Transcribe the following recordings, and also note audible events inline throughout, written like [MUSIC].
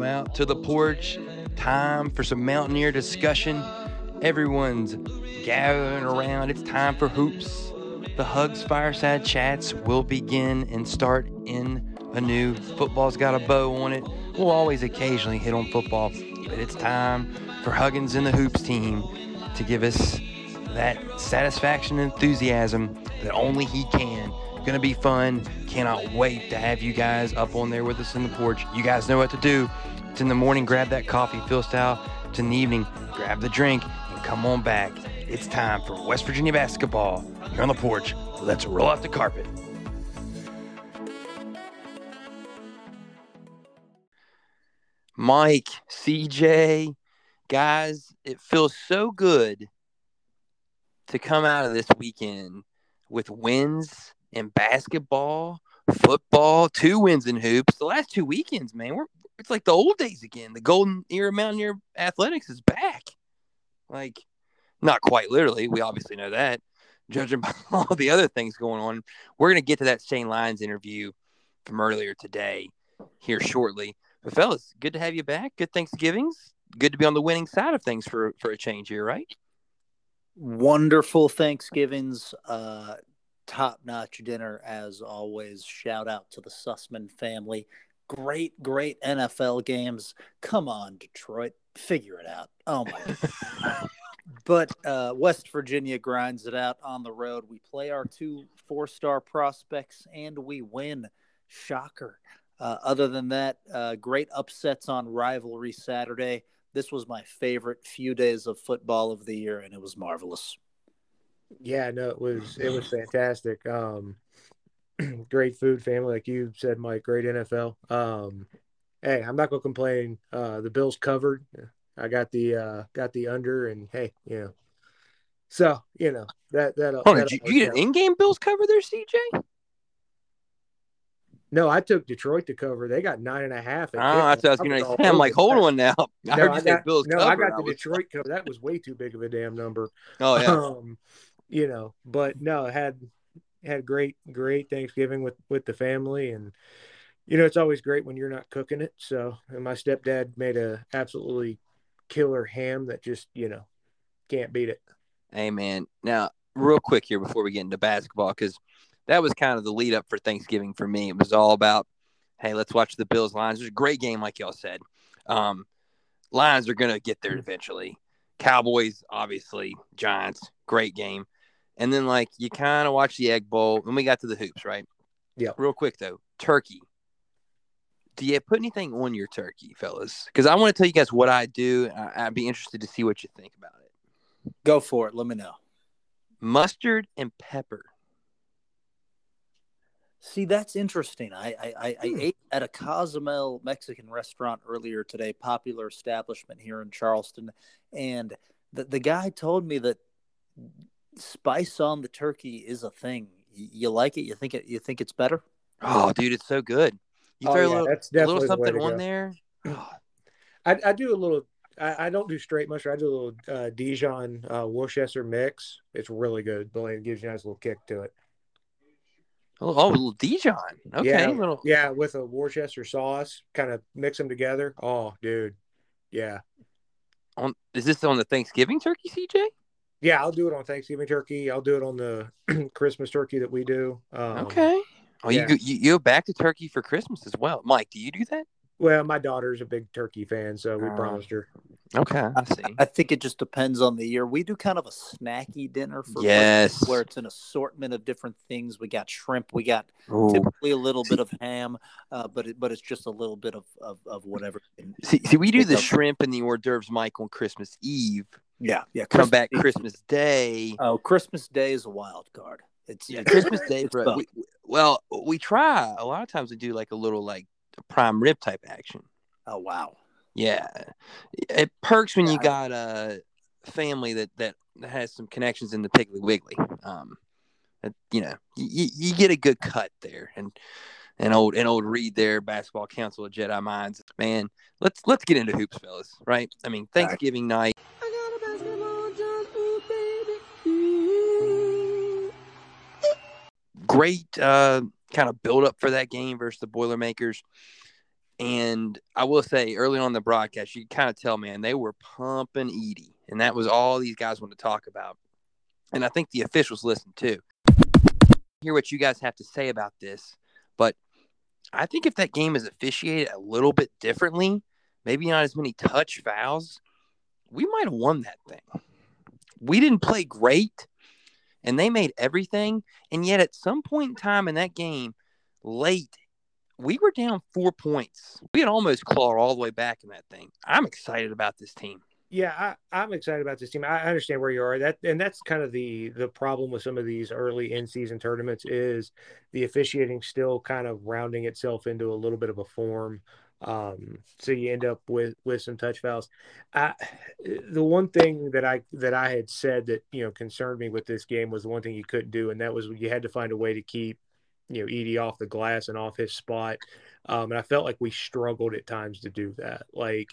Welcome out to the porch. Time for some Mountaineer discussion. Everyone's gathering around. It's time for hoops. The Hugs Fireside Chats will begin and start in a new Football's got a bow on it. We'll always occasionally hit on football, but it's time for Huggins and the Hoops team to give us that satisfaction and enthusiasm that only he can. Gonna be fun. Cannot wait to have you guys up on there with us in the porch. You guys know what to do. It's in the morning, grab that coffee, Phil style. It's in the evening, grab the drink, and come on back. It's time for West Virginia basketball. Here on the porch, let's roll out the carpet. Mike, CJ, guys, it feels so good to come out of this weekend with wins in basketball, football, two wins in hoops. The last two weekends, man, we're it's like the old days again. The golden era Mountaineer athletics is back. Like, not quite literally. We obviously know that. Judging [LAUGHS] by all the other things going on, we're gonna get to that Shane Lyons interview from earlier today here shortly. But fellas, good to have you back. Good Thanksgivings. Good to be on the winning side of things for for a change here, right? Wonderful Thanksgivings. Uh, top notch dinner as always. Shout out to the Sussman family. Great, great NFL games. Come on, Detroit, figure it out. Oh my. [LAUGHS] but uh, West Virginia grinds it out on the road. We play our two four star prospects and we win. Shocker. Uh, other than that, uh, great upsets on rivalry Saturday. This was my favorite few days of football of the year, and it was marvelous. Yeah, no, it was it was [CLEARS THROAT] fantastic. Um, [CLEARS THROAT] great food, family, like you said, Mike. Great NFL. Um, hey, I'm not gonna complain. Uh, the Bills covered. I got the uh, got the under, and hey, you know, so you know that that. Oh, did you, an in-game Bills cover there, CJ? No, I took Detroit to cover. They got nine and a half. Oh, that's what I was going to say. I'm like, hold on now. [LAUGHS] I no, heard you I got, Bills no, cover. I got the was- Detroit cover. That was way too big of a damn number. Oh yeah. Um, you know, but no, had had great great Thanksgiving with with the family, and you know, it's always great when you're not cooking it. So, and my stepdad made a absolutely killer ham that just you know can't beat it. Hey man. Now, real quick here before we get into basketball, because that was kind of the lead up for Thanksgiving for me. It was all about, hey, let's watch the Bills Lions. It was a great game, like y'all said. Um, Lions are gonna get there eventually. Cowboys, obviously, Giants, great game. And then like you kind of watch the Egg Bowl, and we got to the hoops, right? Yeah. Real quick though, turkey. Do you put anything on your turkey, fellas? Because I want to tell you guys what I do. I- I'd be interested to see what you think about it. Go for it. Let me know. Mustard and pepper. See, that's interesting. I I, I, I hmm. ate at a Cozumel Mexican restaurant earlier today, popular establishment here in Charleston, and the the guy told me that spice on the turkey is a thing. Y- You like it? You think it? You think it's better? Oh, dude, it's so good. You Oh, throw yeah, a little, that's a little definitely the something on there. [CLEARS THROAT] I, I do a little. I, I don't do straight mustard. I do a little uh, Dijon uh, Worcester mix. It's really good. But it gives you a nice little kick to it. oh, oh, a little Dijon. Okay, Yeah. little. Yeah, with a Worcester sauce, kind of mix them together. Oh, dude. Yeah. On, is this on the Thanksgiving turkey, CJ? Yeah, I'll do it on Thanksgiving turkey. I'll do it on the [CLEARS THROAT] Christmas turkey that we do. Um, okay. Oh, you, yeah. go, you you go back to turkey for Christmas as well, Mike. Do you do that? Well, my daughter's a big turkey fan, so we Oh. promised her. Okay, I see. I think it just depends on the year. We do kind of a snacky dinner for Yes. where it's an assortment of different things. We got shrimp, we got Ooh. typically a little bit of ham, uh, but it, but it's just a little bit of of, of whatever. See, see, we do the up. shrimp and the hors d'oeuvres, Mike, on Christmas Eve. Yeah, yeah. Come back Christmas Day. Oh, Christmas Day is a wild card. It's Yeah, Christmas Day, it's bro. We, we- well, we try. A lot of times we do like a little like prime rib type action. Oh wow. Yeah, it perks when you Yeah. got a family that that has some connections in the Piggly Wiggly. Um, you know, you, you get a good cut there, and an old an old Reed there, basketball council of Jedi minds. Man, let's let's get into hoops, fellas. Right? I mean, Thanksgiving night. Great uh, kind of build up for that game versus the Boilermakers. And I will say, early on the broadcast, you kind of tell, man, they were pumping Edey, and that was all these guys wanted to talk about. And I think the officials listened too. Hear what you guys have to say about this, but I think if that game is officiated a little bit differently, maybe not as many touch fouls, we might have won that thing. We didn't play great, and they made everything. And yet, at some point in time in that game, late, we were down four points. We had almost clawed all the way back in that thing. I'm excited about this team. Yeah, I, am excited about this team. I understand where you are. That and that's kind of the the problem with some of these early in season tournaments is the officiating still kind of rounding itself into a little bit of a form. Um, so you end up with with some touch fouls. I, the one thing that I that I had said that you know concerned me with this game was the one thing you couldn't do, and that was you had to find a way to keep you know Edey off the glass and off his spot. Um, and I felt like we struggled at times to do that. Like,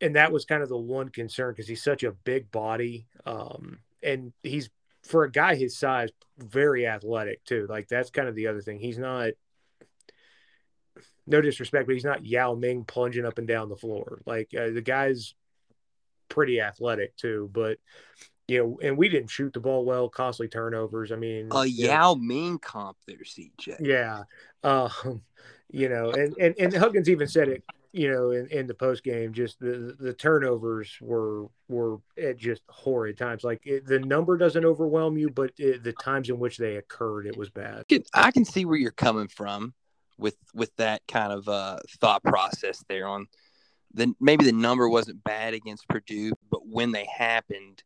and that was kind of the one concern because he's such a big body, um, and he's for a guy his size very athletic too. Like that's kind of the other thing. He's not no disrespect, but he's not Yao Ming plunging up and down the floor. Like uh, the guy's pretty athletic too, but you know, and we didn't shoot the ball well, costly turnovers. I mean, a Yao know, Ming comp there, CJ. Yeah, um, [LAUGHS] you know, and, and and Huggins even said it, you know, in, in the post game, just the the turnovers were were at just horrid times. Like it, the number doesn't overwhelm you, but it, the times in which they occurred, it was bad. I can see where you're coming from with with that kind of uh, thought process there on the maybe the number wasn't bad against Purdue, but when they happened,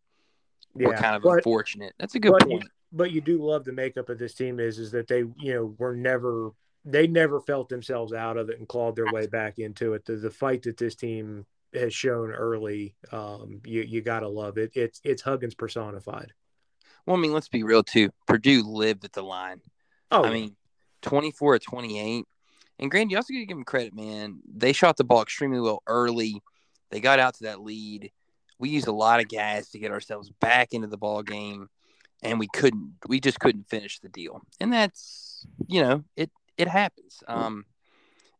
yeah, were kind of but, unfortunate. That's a good but point. But you do love the makeup of this team is is that they you know were never they never felt themselves out of it and clawed their way back into it. The the fight that this team has shown early, um, you you gotta love it. It's it's Huggins personified. Well, I mean, let's be real too. Purdue lived at the line. Oh, I mean, 24 or 28. And Grant, you also got to give them credit, man. They shot the ball extremely well early. They got out to that lead. We used a lot of gas to get ourselves back into the ball game, and we couldn't. We just couldn't finish the deal. And that's, you know, it it happens. Um,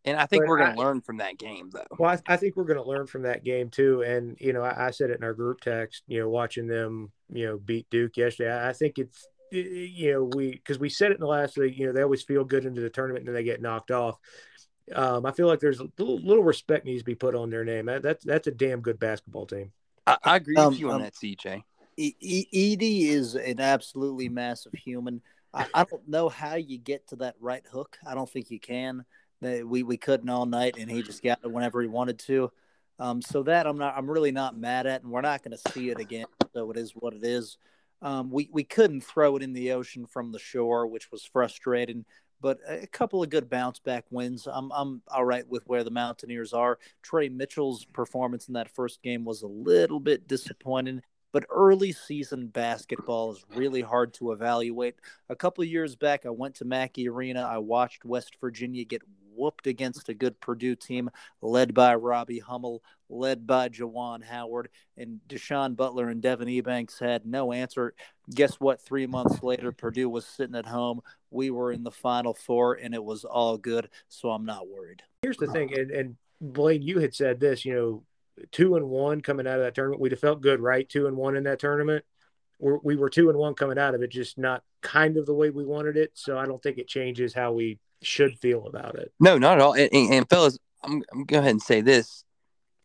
and I think but we're going to learn from that game, though. Well, I, I think we're going to learn from that game too. And you know, I, I, said it in our group text. You know, watching them, you know, beat Duke yesterday. I, I think it's you know, we because we said it in the last week, you know, they always feel good into the tournament and then they get knocked off. Um, I feel like there's a little, little, respect needs to be put on their name. That's that's a damn good basketball team. I, I agree um, with you on um, that, CJ. E- Edey is an absolutely massive human. I, I, don't know how you get to that right hook. I don't think you can. We we couldn't all night, and he just got it whenever he wanted to. Um, so that I'm not. I'm really not mad at, and we're not going to see it again. So it is what it is. Um, we we couldn't throw it in the ocean from the shore, which was frustrating. But a couple of good bounce back wins. I'm I'm all right with where the Mountaineers are. Tre Mitchell's performance in that first game was a little bit disappointing. But early season basketball is really hard to evaluate. A couple years back, I went to Mackey Arena. I watched West Virginia get whooped against a good Purdue team led by Robbie Hummel, led by Juwan Howard, and Da'Sean Butler and Devin Ebanks had no answer. Guess what? Three months later, Purdue was sitting at home. We were in the Final Four, and it was all good. So I'm not worried. Here's the thing, and, and Blaine, you had said this, you know, two and one coming out of that tournament. We'd have felt good, right? Two and one in that tournament. We're, we were two and one coming out of it, just not kind of the way we wanted it. So I don't think it changes how we should feel about it. No, not at all. And, and, and fellas, I'm, I'm go ahead and say this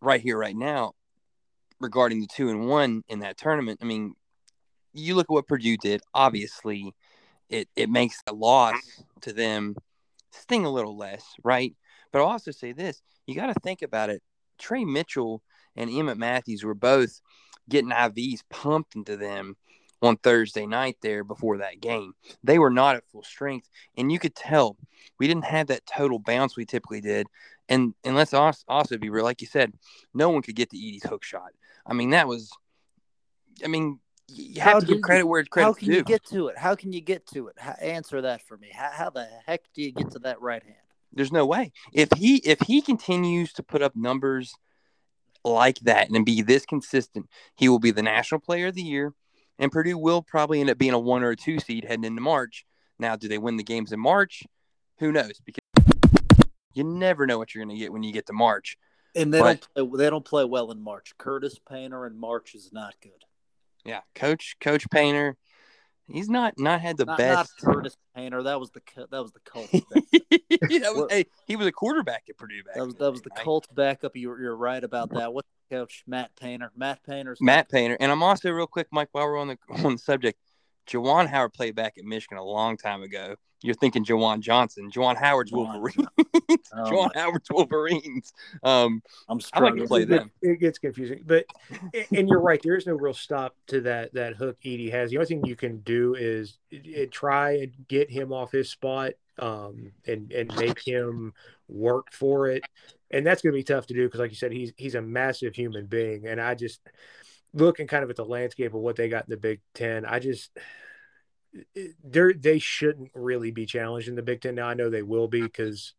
right here, right now, regarding the two and one in that tournament. I mean, you look at what Purdue did. Obviously, it it makes a loss to them sting a little less, right? But I'll also say this: you got to think about it. Tre Mitchell and Emmitt Matthews were both getting IVs pumped into them on Thursday night there before that game. They were not at full strength, and you could tell we didn't have that total bounce we typically did. And and let's also be real, like you said, no one could get to Edey's hook shot. I mean, that was, I mean, you have how to give credit where credit. How can you get to it? How can you get to it? How, answer that for me. How, how the heck do you get to that right hand? There's no way. If he if he continues to put up numbers like that and be this consistent, he will be the national player of the year and Purdue will probably end up being a one or a two seed heading into March. Now, do they win the games in March? Who knows? Because You never know what you're going to get when you get to March. And they But- don't play, they don't play well in March. Curtis Painter in March is not good. Yeah, Coach Coach Painter, he's not not had the Not, best. not Curtis Painter. That was the that was the [LAUGHS] Colts. that was, hey, he was a quarterback at Purdue back. that was that was the right? Colts backup. You're you're right about that. What's the coach? Matt Painter. Matt Painter's Matt Painter, and I'm also real quick, Mike. While we're on the [LAUGHS] on the subject, Juwan Howard played back at Michigan a long time ago. You're thinking JaJuan Johnson, Juwan Howard's Wolverines, [LAUGHS] Oh, Juwan Howard's Wolverines. Um, I'm I like to play it, gets- them. it gets confusing, but and you're right. There is no real stop to that that hook Edey has. The only thing you can do is eh, try and get him off his spot, um, and and make him work for it. And that's going to be tough to do because, like you said, he's he's a massive human being, and I just looking kind of at the landscape of what they got in the Big Ten. I just they they shouldn't really be challenged in the Big Ten. Now I know they will be because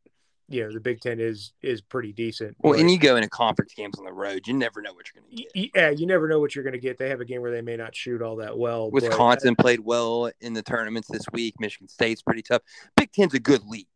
you know the Big Ten is is pretty decent. well, and you go into conference games on the road, you never know what you're going to get. Yeah, you never know what you're going to get. They have a game where they may not shoot all that well. but- Wisconsin played well in the tournaments this week. Michigan State's pretty tough. Big Ten's a good league.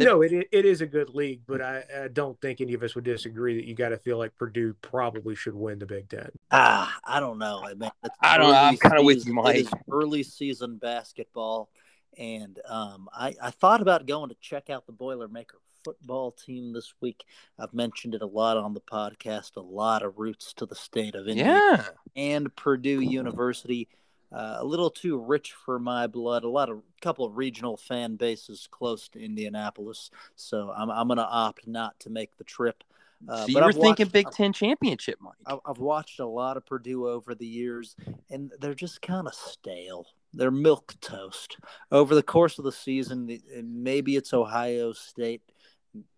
They- no, it it is a good league, but I, I don't think any of us would disagree that you got to feel like Purdue probably should win the Big Ten. Ah, I don't know. I mean, it's I don't know. I'm kinda with you, Mike. It is early season basketball, and um, I I thought about going to check out the Boilermaker football team this week. I've mentioned it a lot on the podcast. A lot of roots to the state of Indiana Yeah. and Purdue University. Uh, a little too rich for my blood. A lot of couple of regional fan bases close to Indianapolis, so I'm I'm gonna opt not to make the trip. Uh, so you were I've thinking watched- Big Ten championship, Mike. I've, watched a lot of Purdue over the years, and they're just kind of stale. They're milk toast. Over the course of the season, maybe it's Ohio State,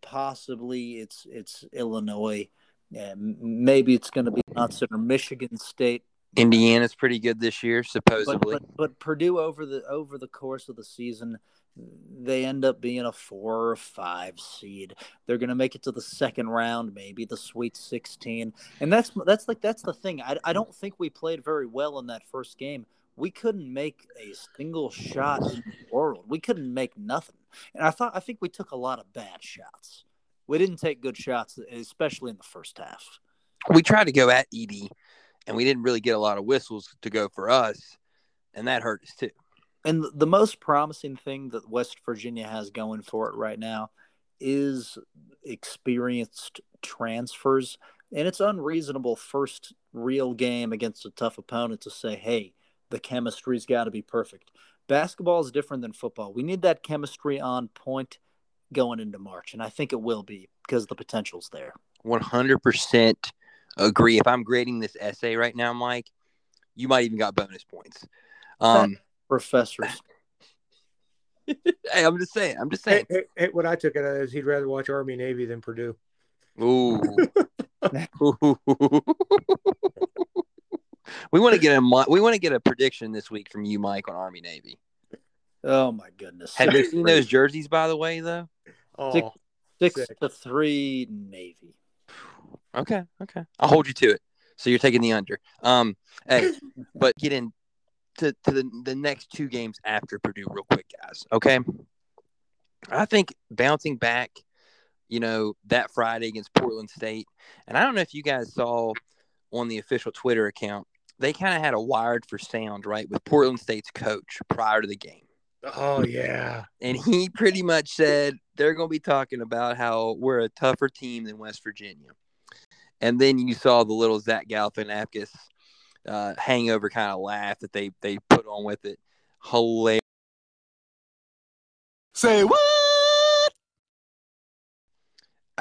possibly it's it's Illinois, m- maybe it's going to be Wisconsin or Michigan State. Indiana's pretty good this year, But, supposedly. but but Purdue over the over the course of the season, they end up being a four or five seed. They're going to make it to the second round, maybe the Sweet Sixteen, and that's that's like that's the thing. I I don't think we played very well in that first game. We couldn't make a single shot in the world. We couldn't make nothing, and I thought I think we took a lot of bad shots. We didn't take good shots, especially in the first half. we tried to go at Edey, and we didn't really get a lot of whistles to go for us, and that hurt us too. And the most promising thing that West Virginia has going for it right now is experienced transfers. And it's unreasonable first real game against a tough opponent to say, hey, the chemistry's got to be perfect. Basketball is different than football. We need that chemistry on point going into March. And I think it will be because the potential's there. One hundred percent agree. If I'm grading this essay right now, Mike, you might even got bonus points. Um, Professors. [LAUGHS] hey, I'm just saying. I'm just Hey, saying. hey, hey, what I took it as he'd rather watch Army Navy than Purdue. Ooh. [LAUGHS] we want to get a we want to get a prediction this week from you, Mike, on Army Navy. Oh, my goodness. Have you seen those jerseys, by the way, though? Oh, Six to three Navy. Okay, okay. I'll hold you to it. So you're taking the under. Um, hey, [LAUGHS] but get in to, to the the next two games after Purdue, real quick, guys. Okay. I think bouncing back, you know, that Friday against Portland State, and I don't know if you guys saw on the official Twitter account, they kind of had a wired for sound, right, with Portland State's coach prior to the game. oh yeah. And he pretty much said they're going to be talking about how we're a tougher team than West Virginia. And then you saw the little Zach Galifianakis uh, hangover kind of laugh that they they put on with it. Hilarious. Say what?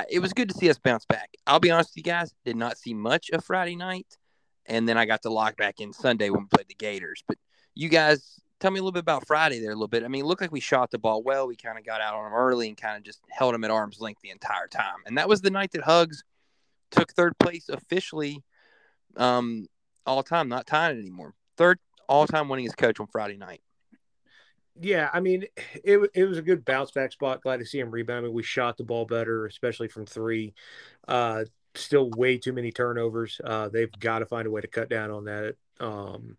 It was good to see us bounce back. I'll be honest with you guys, did not see much of Friday night, and then I got to lock back in Sunday when we played the Gators. But you guys, tell me a little bit about Friday there a little bit. I mean, it looked like we shot the ball well. We kind of got out on them early and kind of just held them at arm's length the entire time. And that was the night that Hugs took third place officially um, all time, not it anymore. Third all time winning winningest coach on Friday night. Yeah, I mean, it it was a good bounce back spot. Glad to see him rebound. I mean, we shot the ball better, especially from three. Uh, still way too many turnovers. Uh, they've got to find a way to cut down on that. Um,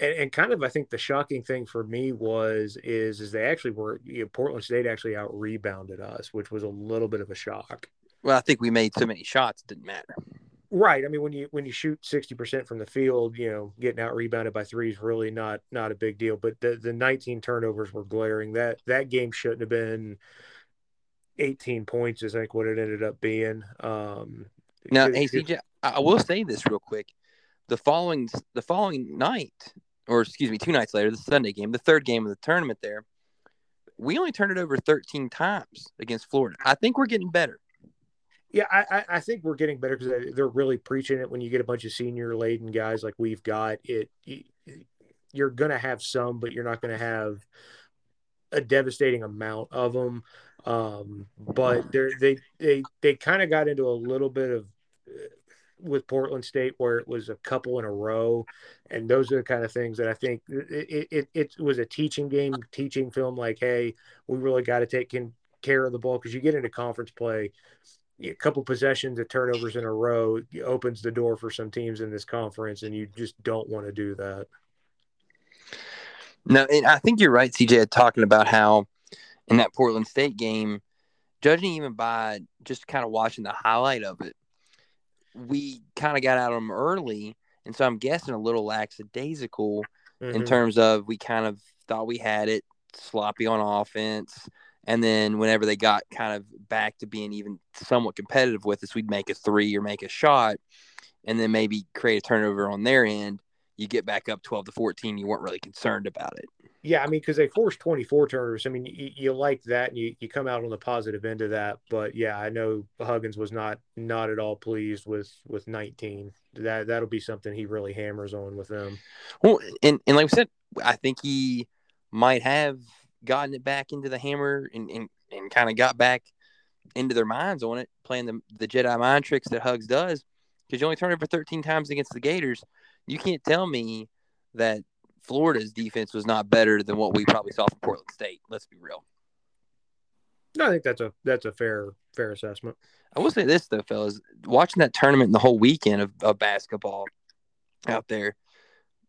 and, and, kind of I think the shocking thing for me was is is they actually were you know, Portland State actually out rebounded us, which was a little bit of a shock. Well, I think we made so many shots, it didn't matter. Right. I mean, when you when you shoot sixty percent from the field, you know, getting out rebounded by three is really not not a big deal. But the the nineteen turnovers were glaring. That that game shouldn't have been eighteen points. Is I think what it ended up being. Um, now, hey CJ, I will say this real quick. The following the following night, or excuse me, two nights later, the Sunday game, the third game of the tournament, there, we only turned it over thirteen times against Florida. I think we're getting better. Yeah, I, I think we're getting better because they're really preaching it. When you get a bunch of senior laden guys like we've got, it you're to have some, but you're not to have a devastating amount of them. Um, but they they they they kind of got into a little bit of uh, with Portland State where it was a couple in a row, and those are the kind of things that I think it it, it was a teaching game, teaching film. Like, hey, we really got to take care of the ball because you get into conference play a couple possessions of turnovers in a row opens the door for some teams in this conference, and you just don't want to do that. No, and I think you're right, CJ, talking about how in that Portland State game, judging even by just kind of watching the highlight of it, we kind of got out of them early, and so I'm guessing a little lackadaisical mm-hmm. in terms of we kind of thought we had it, sloppy on offense and then whenever they got kind of back to being even somewhat competitive with us, we'd make a three or make a shot and then maybe create a turnover on their end. You get back up 12 to 14. You weren't really concerned about it. Yeah. I mean, because they forced 24 turnovers. I mean, you, you like that and you, you come out on the positive end of that. But yeah, I know Huggins was not not at all pleased with with 19. That that'll be something he really hammers on with them. Well, and, and like I said, I think he might have – gotten it back into the hammer and, and, and kind of got back into their minds on it, playing the, the Jedi mind tricks that Hugs does. Because you only turned over 13 times against the Gators. You can't tell me that Florida's defense was not better than what we probably saw from Portland State. Let's be real. No, I think that's a that's a fair fair assessment. I will say this though, fellas, watching that tournament and the whole weekend of, of basketball out there,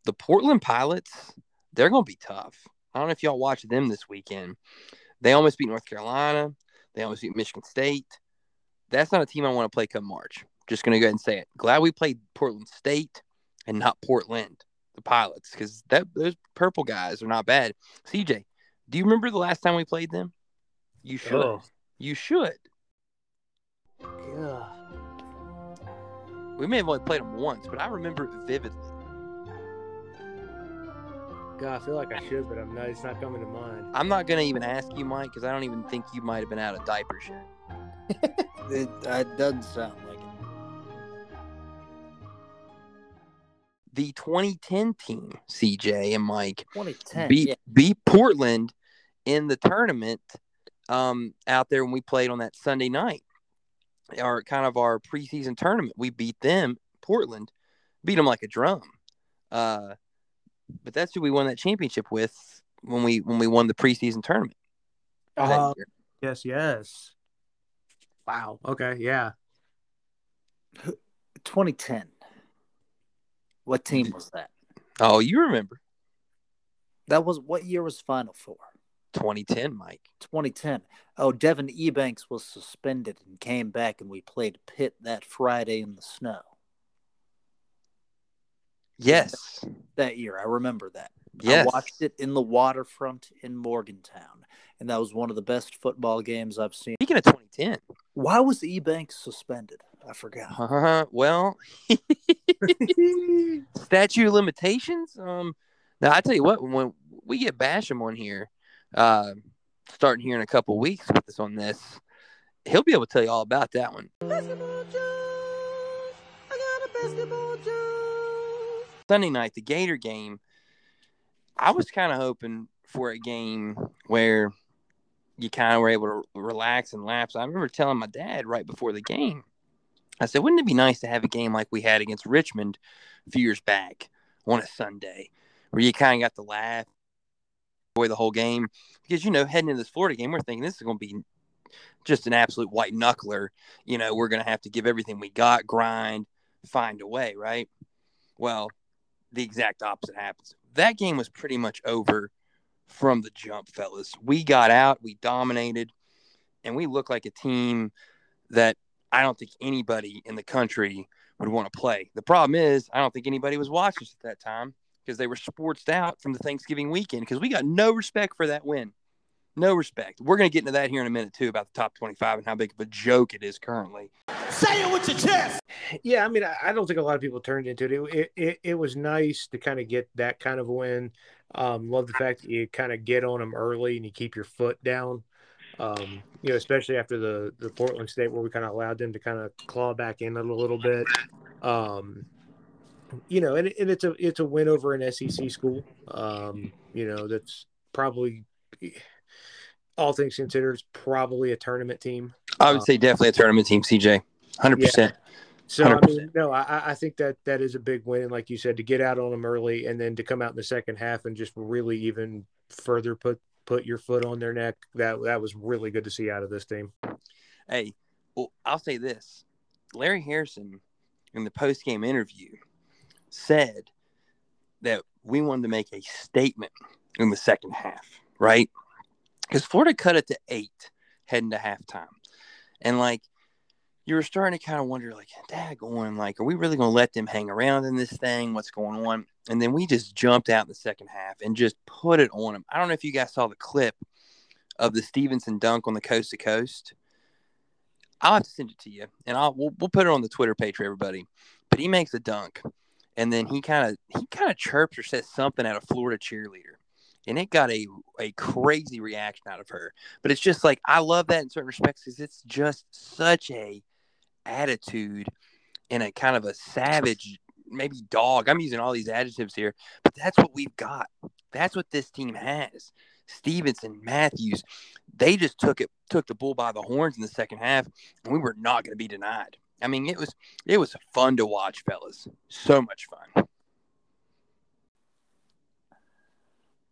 the Portland Pilots, they're going to be tough. I don't know if y'all watched them this weekend. They almost beat North Carolina. They almost beat Michigan State. That's not a team I want to play come March. Just going to go ahead and say it. Glad we played Portland State and not Portland, the Pilots, because that those purple guys are not bad. CJ, do you remember the last time we played them? You should. Oh. You should. Yeah. We may have only played them once, but I remember it vividly. God, I feel like I should, but I'm not. It's not coming to mind. I'm not gonna even ask you, Mike, because I don't even think you might have been out of diapers yet. [LAUGHS] it, it doesn't sound like it. The 2010 team, CJ and Mike, 2010 beat yeah. beat Portland in the tournament um, out there when we played on that Sunday night, our kind of our preseason tournament. We beat them, Portland, beat them like a drum. Uh, but that's who we won that championship with when we when we won the preseason tournament. Uh, yes, yes. Wow. Okay. Yeah. 2010. What team was that? Oh, you remember? That was what year was Final Four? 2010, Mike. 2010. Oh, Devin Ebanks was suspended and came back, and we played Pitt that Friday in the snow. Yes. That year. I remember that. Yes. I watched it in the waterfront in Morgantown. And that was one of the best football games I've seen. Speaking of 2010. Why was Ebanks suspended? I forgot. Uh, [LAUGHS] well, [LAUGHS] statute limitations. Um, now I tell you what, when we get Basham on here, uh, starting here in a couple weeks with us on this, he'll be able to tell you all about that one. Sunday night, the Gator game, I was kind of hoping for a game where you kind of were able to relax and lapse. I remember telling my dad right before the game, I said, wouldn't it be nice to have a game like we had against Richmond a few years back on a Sunday where you kind of got to laugh, enjoy the whole game? Because, you know, heading into this Florida game, we're thinking this is going to be just an absolute white knuckler. You know, we're going to have to give everything we got, grind, find a way, right? Well, the exact opposite happens. that game was pretty much over from the jump, fellas. We got out, we dominated, and we looked like a team that I don't think anybody in the country would want to play. The problem is, I don't think anybody was watching us at that time because they were sportsed out from the Thanksgiving weekend because we got no respect for that win. No respect. We're going to get into that here in a minute, too, about the top 25 and how big of a joke it is currently. Say it with your chest. Yeah, I mean, I, I don't think a lot of people turned into it. It, it, it, it was nice to kind of get that kind of win. Um, love the fact that you kind of get on them early and you keep your foot down. Um, you know, especially after the the Portland State where we kind of allowed them to kind of claw back in a little bit. Um, you know, and, and it's a it's a win over an SEC school. Um, you know, that's probably all things considered, it's probably a tournament team. I would uh, say definitely a tournament team, CJ. Hundred Yeah. percent. So I 100%. mean, no, I, I think that that is a big win, like you said, to get out on them early and then to come out in the second half and just really even further put put your foot on their neck. That that was really good to see out of this team. Hey, well, I'll say this: Larry Harrison, in the post game interview, said that we wanted to make a statement in the second half, right? Because Florida cut it to eight heading to halftime, and like you were starting to kind of wonder, like, Dad, going like, are we really going to let them hang around in this thing? What's going on? And then we just jumped out in the second half and just put it on them. I don't know if you guys saw the clip of the Stevenson dunk on the coast to coast. I'll have to send it to you, and I'll we'll, we'll put it on the Twitter page for everybody. But he makes a dunk, and then he kind of he kind of chirps or says something at a Florida cheerleader, and it got a a crazy reaction out of her. But it's just like I love that in certain respects because it's just such a attitude and a kind of a savage, maybe dog. I'm using all these adjectives here, but that's what we've got. That's what this team has. Stevenson, Matthews, they just took it, took the bull by the horns in the second half, and we were not going to be denied. I mean, it was it was fun to watch, fellas. So much fun.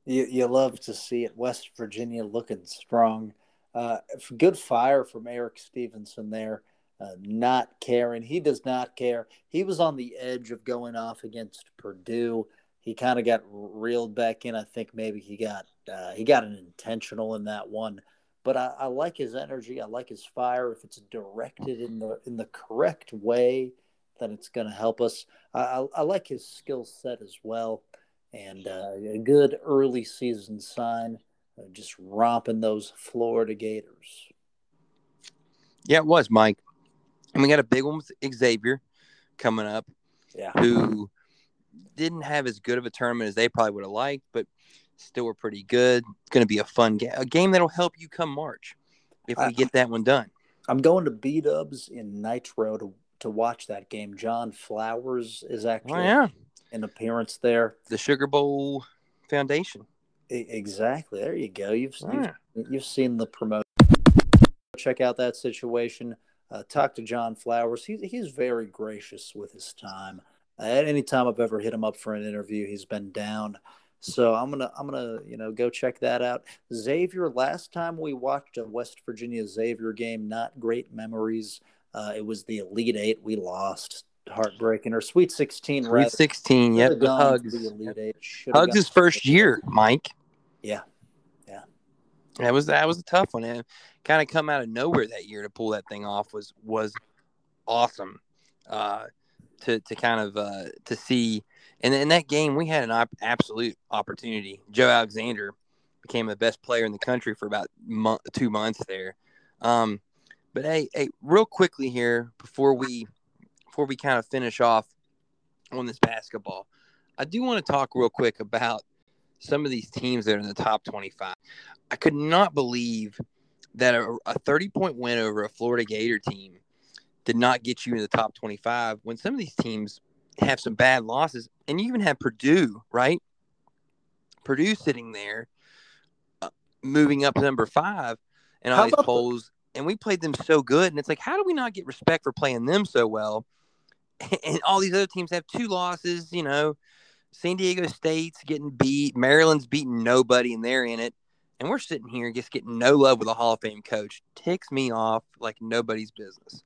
You, you love to see it. West Virginia looking strong. Uh, good fire from Erik Stevenson there. Uh, not caring. He does not care. He was on the edge of going off against Purdue. He kind of got reeled back in. I think maybe he got uh, he got an intentional in that one. But I, I like his energy. I like his fire. If it's directed in the in the correct way, then it's going to help us. I, I, I like his skill set as well and uh, a good early season sign, uh, just romping those Florida Gators. Yeah, it was Mike, and we got a big one with Xavier coming up, Yeah, who didn't have as good of a tournament as they probably would have liked, but still were pretty good. It's going to be a fun game, a game that'll help you come March if we I- get that one done. I'm going to B Dubs in Nitro to to watch that game. John Flowers is actually Oh yeah, an appearance there. the Sugar Bowl Foundation. E- exactly. There you go. You've Yeah. you've, you've seen the promotion. Check out that situation. Uh, talk to John Flowers. He's he's very gracious with his time. Uh, at any time I've ever hit him up for an interview, he's been down. So I'm gonna I'm gonna you know go check that out. Xavier. Last time we watched a West Virginia Xavier game, not great memories. Uh, it was the Elite Eight. We lost, heartbreaking. Or Sweet Sixteen. Sweet rather. sixteen. Yep, the hugs. The Elite Eight. Hugs his first year, Mike. Yeah. Yeah. That was that was a tough one, and kind of come out of nowhere that year to pull that thing off was was awesome. Uh, to to kind of uh, to see, and in that game we had an op- absolute opportunity. Joe Alexander became the best player in the country for about mo- two months there. Um, but hey, hey, real quickly here before we before we kind of finish off on this basketball, I do want to talk real quick about some of these teams that are in the top 25. I could not believe that a, a 30 point win over a Florida Gator team did not get you in the top 25 when some of these teams have some bad losses. And you even have Purdue, right? Purdue sitting there, uh, moving up to number five and all How these polls. And we played them so good. And it's like, how do we not get respect for playing them so well? [LAUGHS] And all these other teams have two losses, you know. San Diego State's getting beat. Maryland's beating nobody, and they're in it. And we're sitting here just getting no love with a Hall of Fame coach. Ticks me off like nobody's business.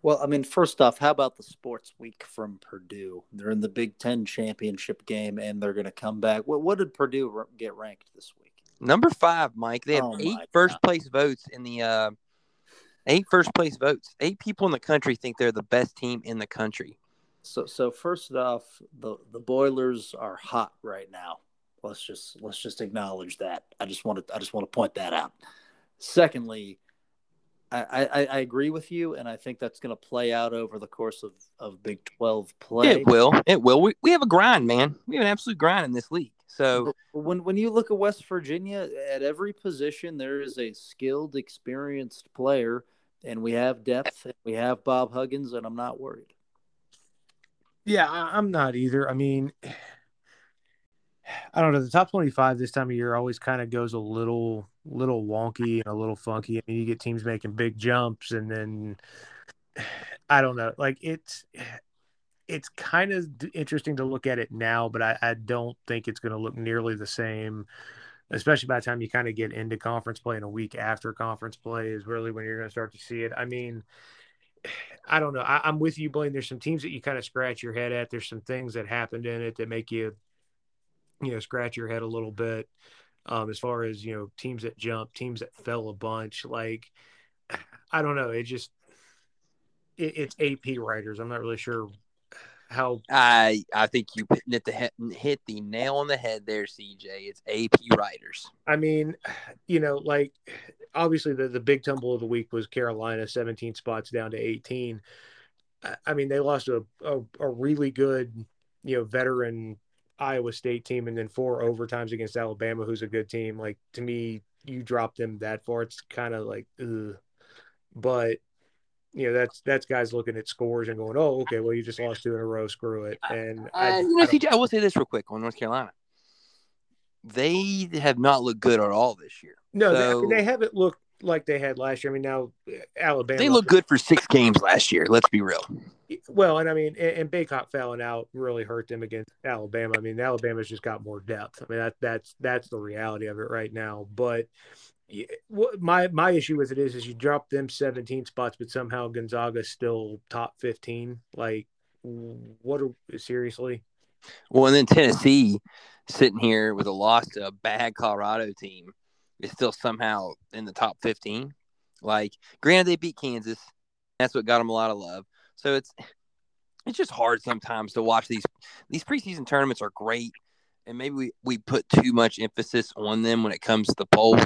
Well, I mean, first off, how about the sports week from Purdue? They're in the Big Ten championship game, and they're going to come back. What, what did Purdue get ranked this week? Number five, Mike. They have Oh eight my first God. place votes in the uh, eight first place votes. Eight people in the country think they're the best team in the country. So, so first off, the the Boilers are hot right now. Let's just let's just acknowledge that. I just want to I just want to point that out. Secondly, I, I, I agree with you, and I think that's going to play out over the course of, of Big Twelve play. It will. It will. We, we have a grind, man. We have an absolute grind in this league. So when when you look at West Virginia, at every position there is a skilled, experienced player, and we have depth. And we have Bob Huggins, and I'm not worried. Yeah, I, I'm not either. I mean, I don't know. The top 25 this time of year always kind of goes a little, little wonky and a little funky. I mean, you get teams making big jumps, and then I don't know. Like it's, it's kind of interesting to look at it now, but I, I don't think it's going to look nearly the same. Especially by the time you kind of get into conference play and a week after conference play is really when you're going to start to see it. I mean, I don't know. I, I'm with you, Blaine. There's some teams that you kind of scratch your head at. There's some things that happened in it that make you, you know, scratch your head a little bit. Um, as far as you know, teams that jump, teams that fell a bunch. Like, [SIGHS] I don't know. It just, it, it's AP writers. I'm not really sure how. I I think you hit the hit the nail on the head there, CJ. It's AP writers. I mean, you know, like obviously the the big tumble of the week was Carolina, 17 spots down to 18. I- I mean, they lost a, a, a really good, you know, veteran Iowa State team and then four overtimes against Alabama, who's a good team. Like to me, you drop them that far, it's kind of like, ugh. but you know, that's that's guys looking at scores and going, oh, okay, well, you just lost two in a row, screw it. And I, Uh, I CJ, I will say this real quick on North Carolina. They have not looked good at all this year. no, they, so- mean, they haven't looked like they had last year. I mean, now Alabama, They look good for six games last year. Let's be real. Well, and I mean, and, and Bacot fouling out really hurt them against Alabama. I mean, Alabama's just got more depth. I mean, that that's that's the reality of it right now. But my my issue with it is, is you drop them 17 spots, but somehow Gonzaga's still top 15. Like, what? Are, seriously? Well, and then Tennessee sitting here with a loss to a bad Colorado team is still somehow in the top 15. Like, granted, they beat Kansas. That's what got them a lot of love. So it's it's just hard sometimes to watch these these preseason tournaments are great, and maybe we, we put too much emphasis on them when it comes to the polls.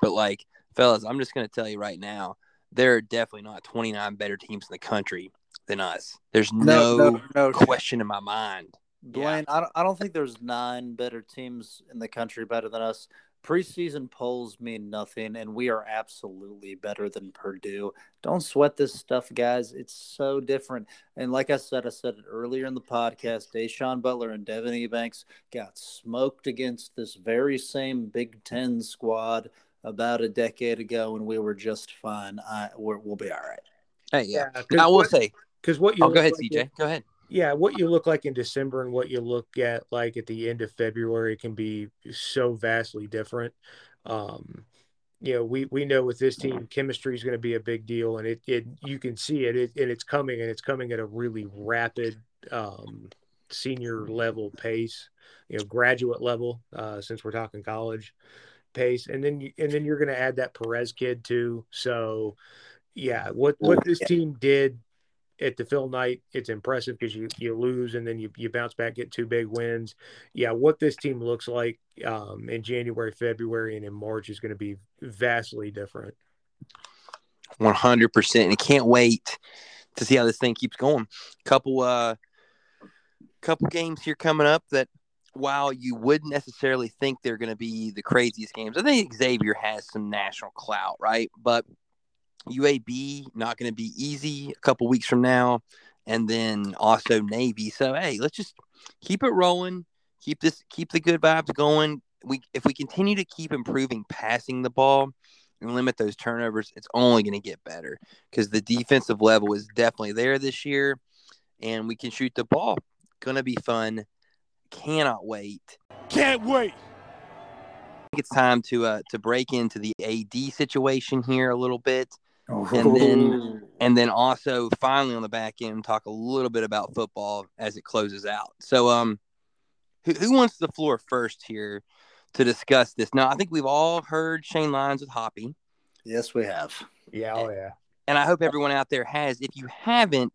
But like, fellas, I'm just gonna tell you right now, there are definitely not 29 better teams in the country than us. There's no, no. question in my mind. Blaine, I don't, I don't think there's nine better teams in the country better than us. Preseason polls mean nothing, and we are absolutely better than Purdue. Don't sweat this stuff, guys. It's so different. And like I said, I said it earlier in the podcast. Da'Sean Butler and Devin Ebanks got smoked against this very same Big Ten squad about a decade ago, and we were just fine. I, we're, we'll be all right. Hey, yeah. because Now, I will what, say, because what you oh, go ahead, like CJ. in- Go ahead. yeah, what you look like in December and what you look at like at the end of February can be so vastly different. Um, you know, we we know with this team, chemistry is going to be a big deal, and it it you can see it, it and it's coming, and it's coming at a really rapid um, senior level pace. You know, graduate level, uh, since we're talking college pace, and then you, and then you're going to add that Perez kid too. So, yeah, what what this team did at the Phil Knight, it's impressive because you you lose and then you you bounce back, get two big wins. Yeah, what this team looks like um, in January, February, and in March is going to be vastly different. One hundred percent, and can't wait to see how this thing keeps going. Couple, uh, couple games here coming up that, while you wouldn't necessarily think they're going to be the craziest games, I think Xavier has some national clout, right? But UAB not going to be easy a couple weeks from now, and then also Navy. So hey, let's just keep it rolling. Keep this, keep the good vibes going. We if we continue to keep improving passing the ball and limit those turnovers, it's only going to get better because the defensive level is definitely there this year, and we can shoot the ball. Gonna be fun. Cannot wait. Can't wait. I think it's time to uh, to break into the AD situation here a little bit. and then and then also finally on the back end talk a little bit about football as it closes out. So um who, who wants the floor first here to discuss this? Now I think we've all heard Shane Lyons with Hoppy. Yes, we have. Yeah, oh yeah. And I hope everyone out there has. If you haven't,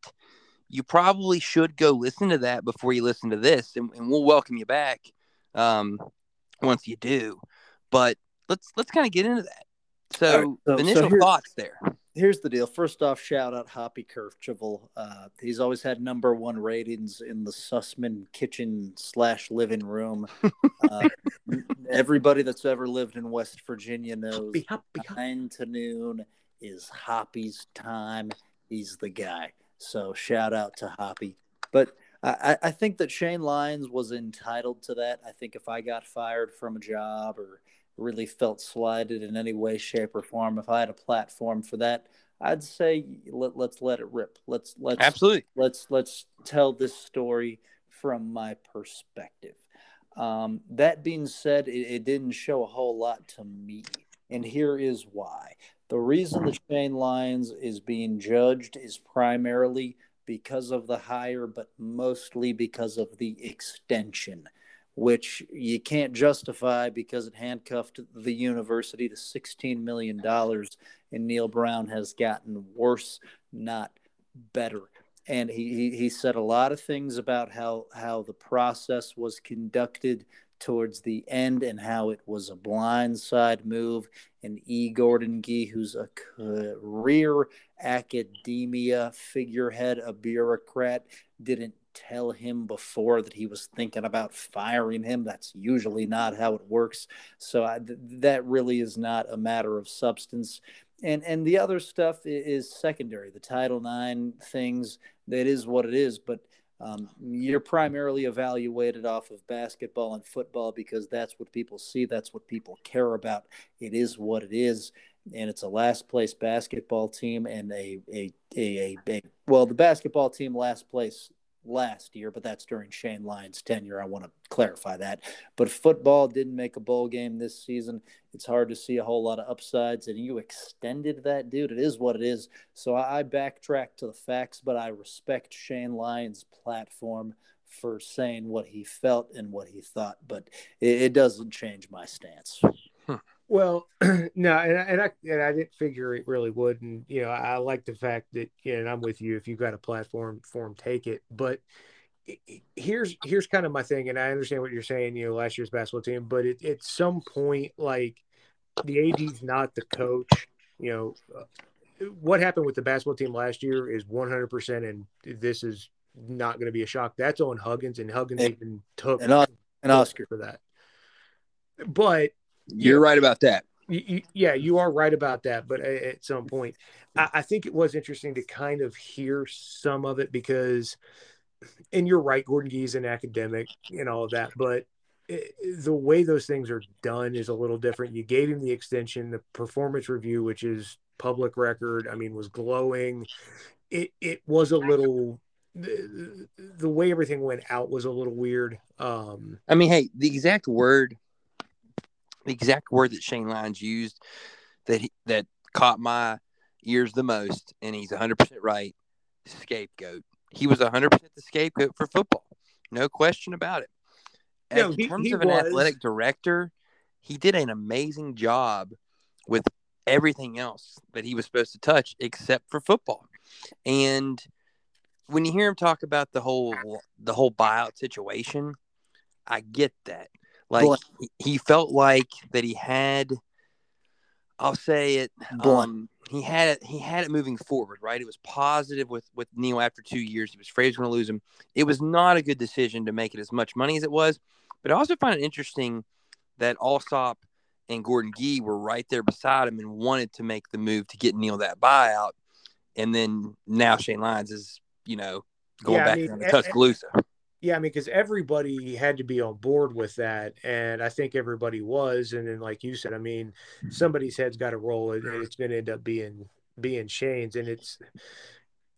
you probably should go listen to that before you listen to this, and, and we'll welcome you back um, once you do. But let's let's kind of get into that. So, right, so initial so thoughts there here's the deal. First off, shout out Hoppy Kercheval. Uh, he's always had number one ratings in the Sussman kitchen slash living room. [LAUGHS] Uh, everybody that's ever lived in West Virginia knows Hoppy, hoppy, hoppy. nine to noon is Hoppy's time. He's the guy. So shout out to Hoppy. But I, I think that Shane Lyons was entitled to that. I think if I got fired from a job or – really felt slighted in any way, shape, or form, if I had a platform for that, I'd say let, let's let it rip. Let's let's absolutely let's let's tell this story from my perspective. Um, that being said, it, it didn't show a whole lot to me, and here is why. The reason the Shane Lyons is being judged is primarily because of the hire, but mostly because of the extension which you can't justify because it handcuffed the university to $16 million. And Neal Brown has gotten worse, not better. And he, he, he said a lot of things about how, how the process was conducted towards the end and how it was a blindside move. And E. Gordon Gee, who's a career academia figurehead, a bureaucrat, didn't tell him before that he was thinking about firing him. That's usually not how it works. So I, th- that really is not a matter of substance. And and the other stuff is, secondary. The Title IX things, that is what it is. But um, you're primarily evaluated off of basketball and football because that's what people see. That's what people care about. It is what it is and it's a last place basketball team and a a, a, a, a well the basketball team last place last year, but that's during Shane Lyons' tenure. I want to clarify that. But football didn't make a bowl game this season. It's hard to see a whole lot of upsides, and you extended that, dude. It is what it is. So I, backtrack to the facts, but I respect Shane Lyons' platform for saying what he felt and what he thought, but it doesn't change my stance. Well, [CLEARS THROAT] no, and I, and I and I didn't figure it really would, and you know, I like the fact that, you know, and I'm with you. If you've got a platform, form, take it. But here's here's kind of my thing, and I understand what you're saying. You know, last year's basketball team, but it, at some point, like the AD's not the coach. You know, uh, what happened with the basketball team last year is 100, percent and this is not going to be a shock. That's on Huggins, and Huggins and, even took and Oscar for that. But you're right about that. You, you, yeah, you are right about that. But at some point, I, I think it was interesting to kind of hear some of it because, and you're right, Gordon Gee's an academic and all of that, but the way those things are done is a little different. You gave him the extension, the performance review, which is public record. I mean, was glowing. It it was a little the, the way everything went out was a little weird. Um, I mean, hey, the exact word the exact word that Shane Lyons used that he, that caught my ears the most, and he's 100% right. Scapegoat. He was 100% the scapegoat for football. No question about it. No, in he, terms he of an was. athletic director, he did an amazing job with everything else that he was supposed to touch except for football. And when you hear him talk about the whole the whole buyout situation, I get that. Like he, he felt like that he had I'll say it um, he had it he had it moving forward, right? It was positive with with Neal after 2 years. He was afraid he was going to lose him. It was not a good decision to make it as much money as it was, but I also find it interesting that Alsop and Gordon Gee were right there beside him and wanted to make the move to get Neal that buyout. And then now Shane Lyons is, you know, going Yeah, I back mean, down to and- Tuscaloosa. Yeah, I mean, because everybody had to be on board with that, and I think everybody was. And then, like you said, I mean, mm-hmm. somebody's head's got to roll, and it's going to end up being being Shane's, and it's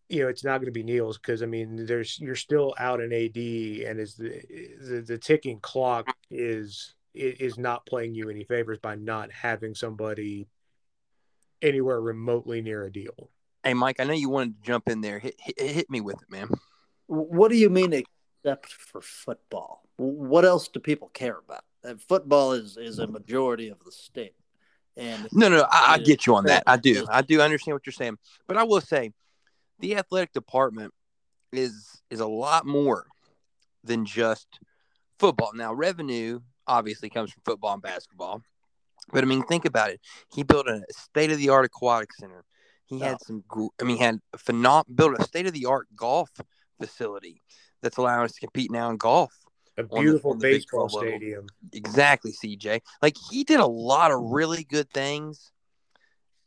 you know, it's not going to be Neal's because I mean, there's you're still out in AD, and is the, the the ticking clock is is not playing you any favors by not having somebody anywhere remotely near a deal. Hey, Mike, I know you wanted to jump in there. Hit, hit, hit me with it, man. What do you mean except for football? What else do people care about? And football is is a majority of the state. And No, no, I, I get you on that. I do. I do understand what you're saying. But I will say the athletic department is is a lot more than just football. Now, revenue obviously comes from football and basketball. But I mean, think about it. He built a state of the art aquatic center. He had some, I mean, he had a phenom- built a state of the art golf facility that's allowing us to compete now in golf. A beautiful on the Big baseball stadium. Exactly, CJ. Like he did a lot of really good things,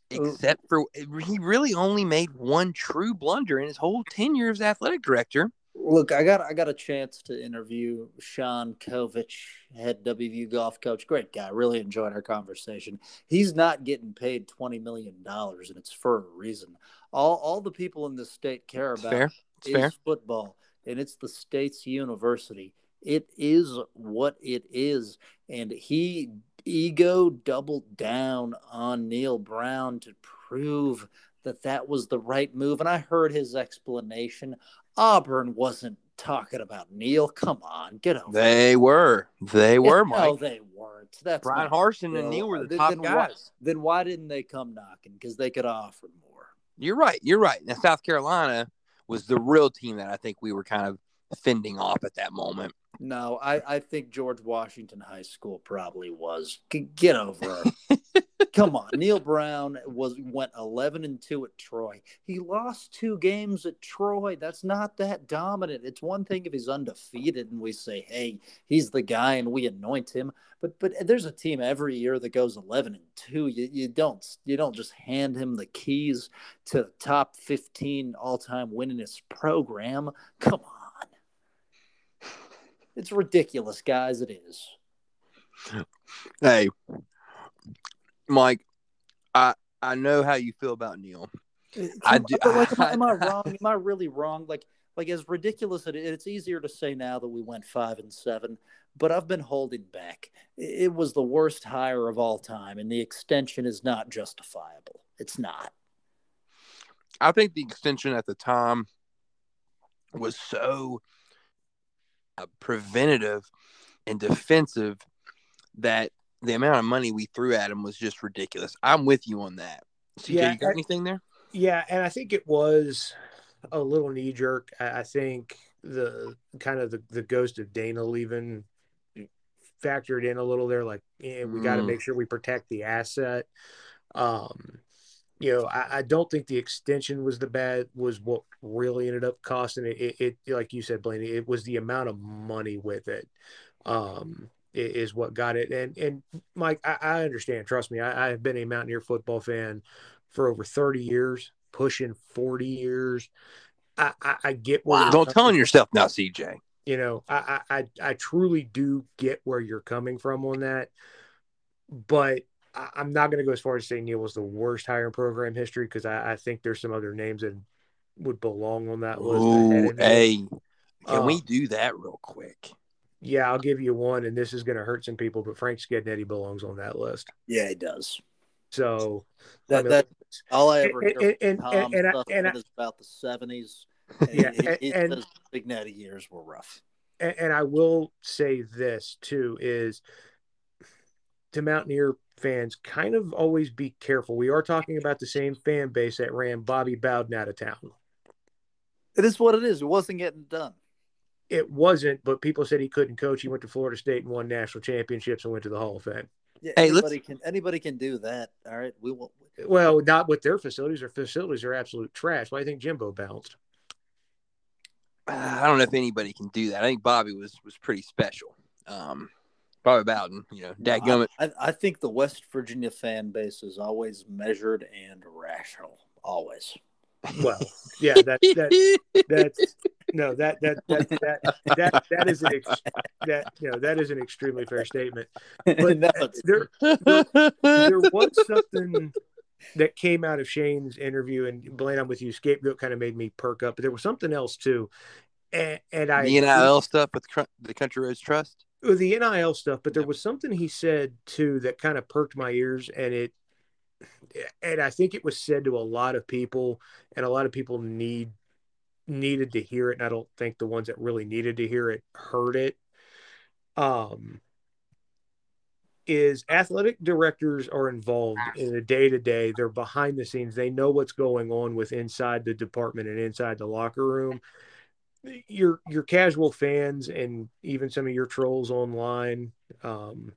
except for he really only made one true blunder in his whole tenure as athletic director. Look, I got I got a chance to interview Sean Covich, head WVU golf coach. Great guy. Really enjoyed our conversation. He's not getting paid twenty million dollars, and it's for a reason. All all the people in this state care It's about fair. It's is fair. football, and it's the state's university. It is what it is, and he ego doubled down on Neal Brown to prove that that was the right move. And I heard his explanation. Auburn wasn't talking about Neal. Come on, get over. it. They were. They were, No, Mike. they weren't. That's Bryan Harsin and. Neal were the Then- top then why- guys. Then why didn't they come knocking? Because they could offer more. You're right. You're right. Now, South Carolina was the real team that I think we were kind of fending off at that moment. No, I, I think George Washington High School probably was. Get over it. [LAUGHS] Come on, Neal Brown was went eleven and two at Troy. He lost two games at Troy. That's not that dominant. It's one thing if he's undefeated and we say, "Hey, he's the guy," and we anoint him. But but there's a team every year that goes eleven and two. You you don't you don't just hand him the keys to the top fifteen all time winningest program. Come on. It's ridiculous, guys. It is. Hey, Mike, I I know how you feel about Neal. I do- But like, am, I, am I [LAUGHS] wrong? Am I really wrong? Like, like as ridiculous it is, it's easier to say now that we went five and seven, but I've been holding back. It was the worst hire of all time, and the extension is not justifiable. It's not. I think the extension at the time was so uh, preventative and defensive that the amount of money we threw at him was just ridiculous. I'm with you on that. CJ, Yeah, you got I- anything there? Yeah, and I think it was a little knee jerk. I think the kind of the, the ghost of Dana leaving factored in a little there. Like, yeah, we got to Mm. make sure we protect the asset. Um, you know, I, I don't think the extension was the bad was what really ended up costing it. It, it like you said, Blaney, it was the amount of money with it. Um, is what got it. And and Mike, I, I understand. Trust me, I, I've been a Mountaineer football fan for over 30 years, pushing 40 years. I, I, I get where you're Don't tell yourself now, CJ. You know, I, I, I truly do get where you're coming from on that, but I, I'm not going to go as far as saying Neal was the worst hire in program history because I, I think there's some other names that would belong on that list. Ooh, hey, can we Um, do that real quick? Yeah, I'll give you one, and this is going to hurt some people, but Frank Cignetti belongs on that list. Yeah, he does. So That I mean, that all I ever and, hear and, from and, and, I, and, I, is about the seventies. [LAUGHS] Yeah, he, he and- says Cignetti years were rough. and, and I will say this too is to Mountaineer fans, kind of always be careful. We are talking about the same fan base that ran Bobby Bowden out of town. It is what it is. It wasn't getting done. It wasn't, but people said he couldn't coach. He went to Florida State and won national championships and went to the Hall of Fame. Yeah, Hey, let's- anybody can anybody can do that. All right, we will. Well, not with their facilities. Their facilities are absolute trash. Why do you think Jimbo bounced? I don't know if anybody can do that. I think Bobby was was pretty special. Um, Bobby Bowden, you know, No, dadgummit. I, I, I think the West Virginia fan base is always measured and rational. Always. Well, yeah, that that that's no that that that that that, that is an ex, that you know that is an extremely fair statement. But [LAUGHS] No, it's- there [LAUGHS] there was something that came out of Shane's interview, and Blaine, I'm with you. Scapegoat kind of made me perk up, but there was something else too. And, and I the NIL stuff with the Country Roads Trust. With the NIL stuff, but there was something he said too that kind of perked my ears, and it and I think it was said to a lot of people, and a lot of people need needed to hear it. And I don't think the ones that really needed to hear it heard it. Um, is athletic directors are involved in the day to day. They're behind the scenes. They know what's going on with inside the department and inside the locker room. Your your casual fans and even some of your trolls online, um,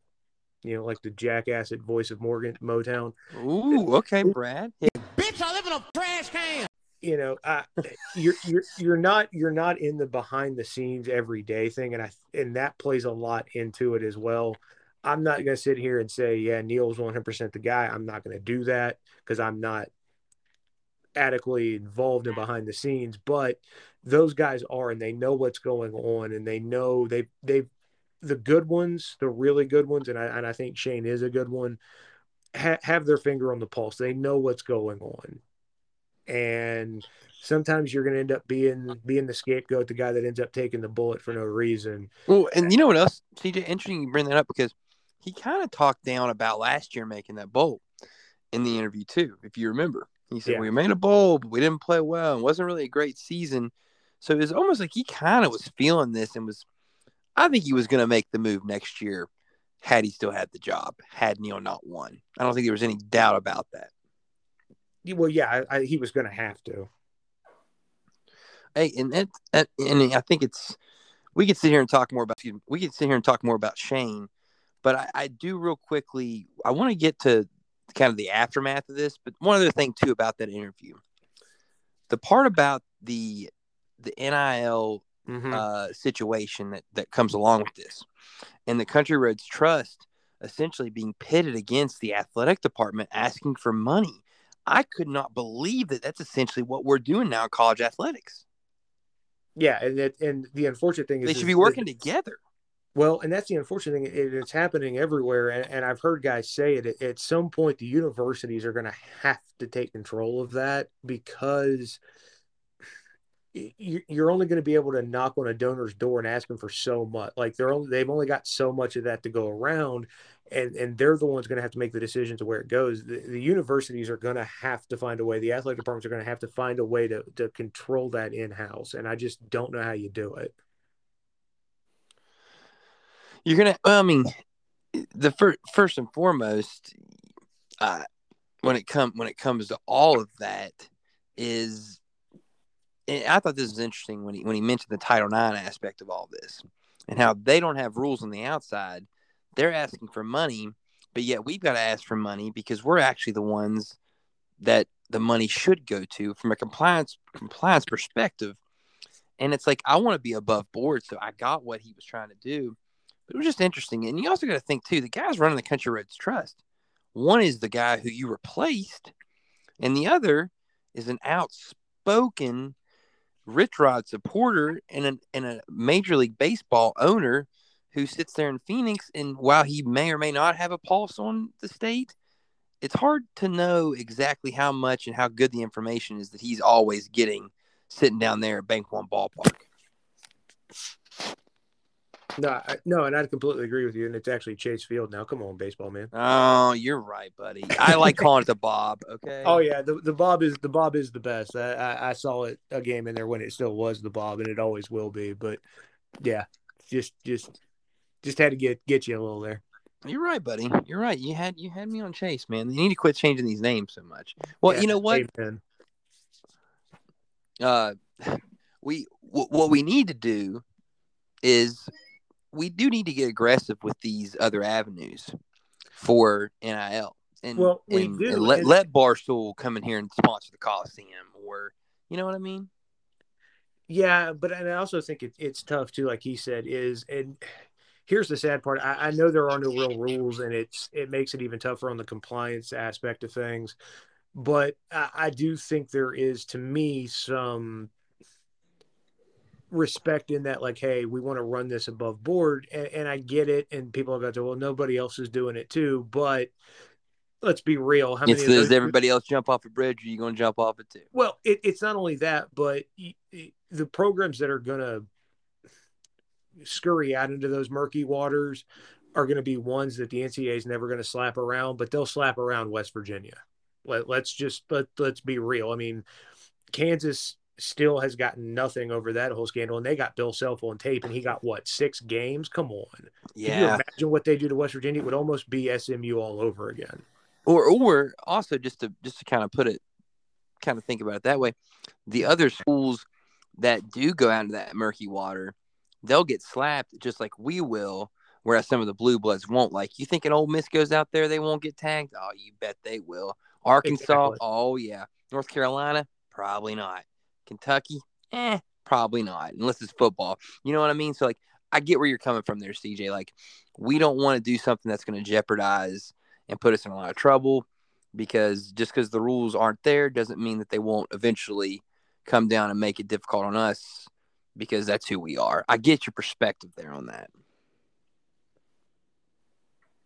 you know, like the jackass at voice of Morgan Motown. Ooh, okay, Brad. Bitch, I live in a trash can. You know, I, you're you're you're not you're not in the behind the scenes every day thing, and I and that plays a lot into it as well. I'm not going to sit here and say, yeah, Neal's 100% the guy. I'm not going to do that because I'm not adequately involved and behind the scenes. But those guys are, and they know what's going on, and they know they they the good ones, the really good ones, and I and I think Shane is a good one. Ha- have their finger on the pulse. They know what's going on, and sometimes you're going to end up being being the scapegoat, the guy that ends up taking the bullet for no reason. Well, and you know what else, CJ? Interesting you bring that up because he kind of talked down about last year making that bolt in the interview too, if you remember. He said Yeah. we made a bowl, but we didn't play well, It wasn't really a great season. So it was almost like he kind of was feeling this and was. I think he was going to make the move next year, had he still had the job, had Neal not won. I don't think there was any doubt about that. Well, yeah, I, I, he was going to have to. Hey, and that, that, and I think it's we could sit here and talk more about. We could sit here and talk more about Shane, but I, I do real quickly. I want to get to kind of the aftermath of this, but one other thing too about that interview, the part about the the NIL Mhm. uh, situation that that comes along with this, and the Country Roads Trust essentially being pitted against the athletic department asking for money. I could not believe that that's essentially what we're doing now in college athletics. yeah, and it, and the unfortunate thing is They should be working together. Well, and that's the unfortunate thing. It, it's happening everywhere, and, and I've heard guys say it. At some point, the universities are going to have to take control of that because you- you're only going to be able to knock on a donor's door and ask them for so much. Like they're only they've only got so much of that to go around, and and they're the ones going to have to make the decision to where it goes. The, the universities are going to have to find a way. The athletic departments are going to have to find a way to to control that in house, and I just don't know how you do it. You're gonna. Well, I mean, the first first and foremost, uh, when it come when it comes to all of that, is I thought this was interesting when he when he mentioned the Title IX aspect of all this and how they don't have rules on the outside. They're asking for money, but yet we've got to ask for money because we're actually the ones that the money should go to from a compliance compliance perspective. And it's like I want to be above board, so I got what he was trying to do. It was just interesting. And you also got to think too, the guys running the Country Roads Trust. One is the guy who you replaced, and the other is an outspoken Rich Rod supporter and and a Major League Baseball owner who sits there in Phoenix. And while he may or may not have a pulse on the state, it's hard to know exactly how much and how good the information is that he's always getting sitting down there at Bank One Ballpark. No, I, no, and I completely agree with you. And it's actually Chase Field now. Come on, baseball man. Oh, you're right, buddy. I like calling it the Bob. Okay. Oh yeah, the, the Bob is the Bob is the best. I, I, I saw it a game in there when it still was the Bob, and it always will be. But yeah, just just just had to get get you a little there. You're right, buddy. You're right. You had you had me on Chase, man. You need to quit changing these names so much. Well, Yeah, you know what? amen. Uh, [LAUGHS] we w- what we need to do is we do need to get aggressive with these other avenues for NIL. And, Well, we and- do, and let let Barstool come in here and sponsor the Coliseum, or you know what I mean? Yeah, but and I also think it, it's tough too. Like he said, is and here's the sad part. I, I know there are no real rules, and it's it makes it even tougher on the compliance aspect of things. But I, I do think there is, to me, some respect in that. Like, hey, we want to run this above board, and, and I get it. And people are going to, well, nobody else is doing it too. But let's be real. How many? It's, does everybody else jump off a bridge? Or are you going to jump off it too? well, it, it's not only that, but the programs that are going to scurry out into those murky waters are going to be ones that the NCAA is never going to slap around, but they'll slap around West Virginia. Let, let's just let, let's be real. I mean, Kansas still has gotten nothing over that whole scandal, and they got Bill Self on tape, and he got what six games? Come on, Yeah. Can you imagine what they do to West Virginia? It would almost be SMU all over again. or or also just to just to kind of put it kind of think about it that way the other schools that do go out into that murky water they'll get slapped just like we will whereas some of the blue bloods won't like you think an Ole Miss goes out there they won't get tagged oh you bet they will arkansas Exactly. oh yeah north carolina probably not kentucky eh probably not unless it's football you know what i mean so like i get where you're coming from there cj like we don't want to do something that's going to jeopardize and put us in a lot of trouble because just because the rules aren't there doesn't mean that they won't eventually come down and make it difficult on us because that's who we are. I get your perspective there on that.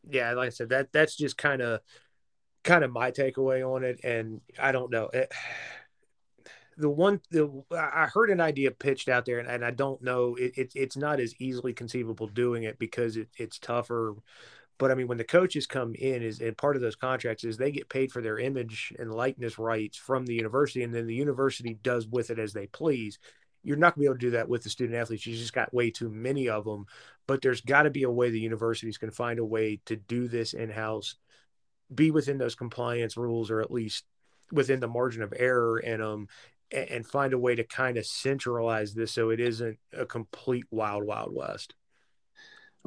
Yeah, like I said, that that's just kind of kind of my takeaway on it, and I don't know. It, the one the I heard an idea pitched out there, and, and I don't know. It, it, it's not as easily conceivable doing it because it, it's tougher. But I mean, when the coaches come in, is and part of those contracts is they get paid for their image and likeness rights from the university, and then the university does with it as they please. You're not gonna be able to do that with the student athletes. You just got way too many of them. But there's got to be a way the universities can find a way to do this in house, be within those compliance rules, or at least within the margin of error in them, and, and find a way to kind of centralize this so it isn't a complete wild, wild west.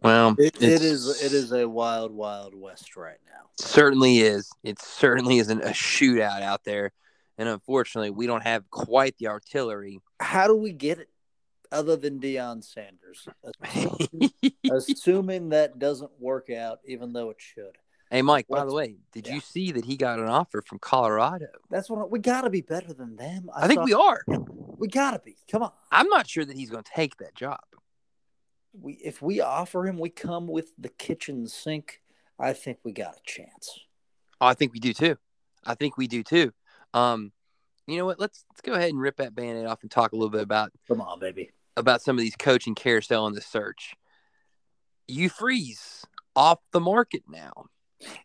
Well, It, it it's- is it is a wild wild west right now. certainly is. It certainly isn't a shootout out there, and unfortunately, we don't have quite the artillery. How do we get it other than Deion Sanders? [LAUGHS] Assuming that doesn't work out, even though it should. Hey, Mike. By the way, did yeah. you see that he got an offer from Colorado? That's what we got to be better than them. I, think saw- we are. we got to be. Come on. I'm not sure that he's going to take that job. We if we offer him, we come with the kitchen sink. I think we got a chance. Oh, I think we do too. I think we do too. Um, you know what? Let's let's go ahead and rip that band-aid off and talk a little bit about Come on, baby. about some of these coaching carousel in the search. Hugh Freeze off the market now.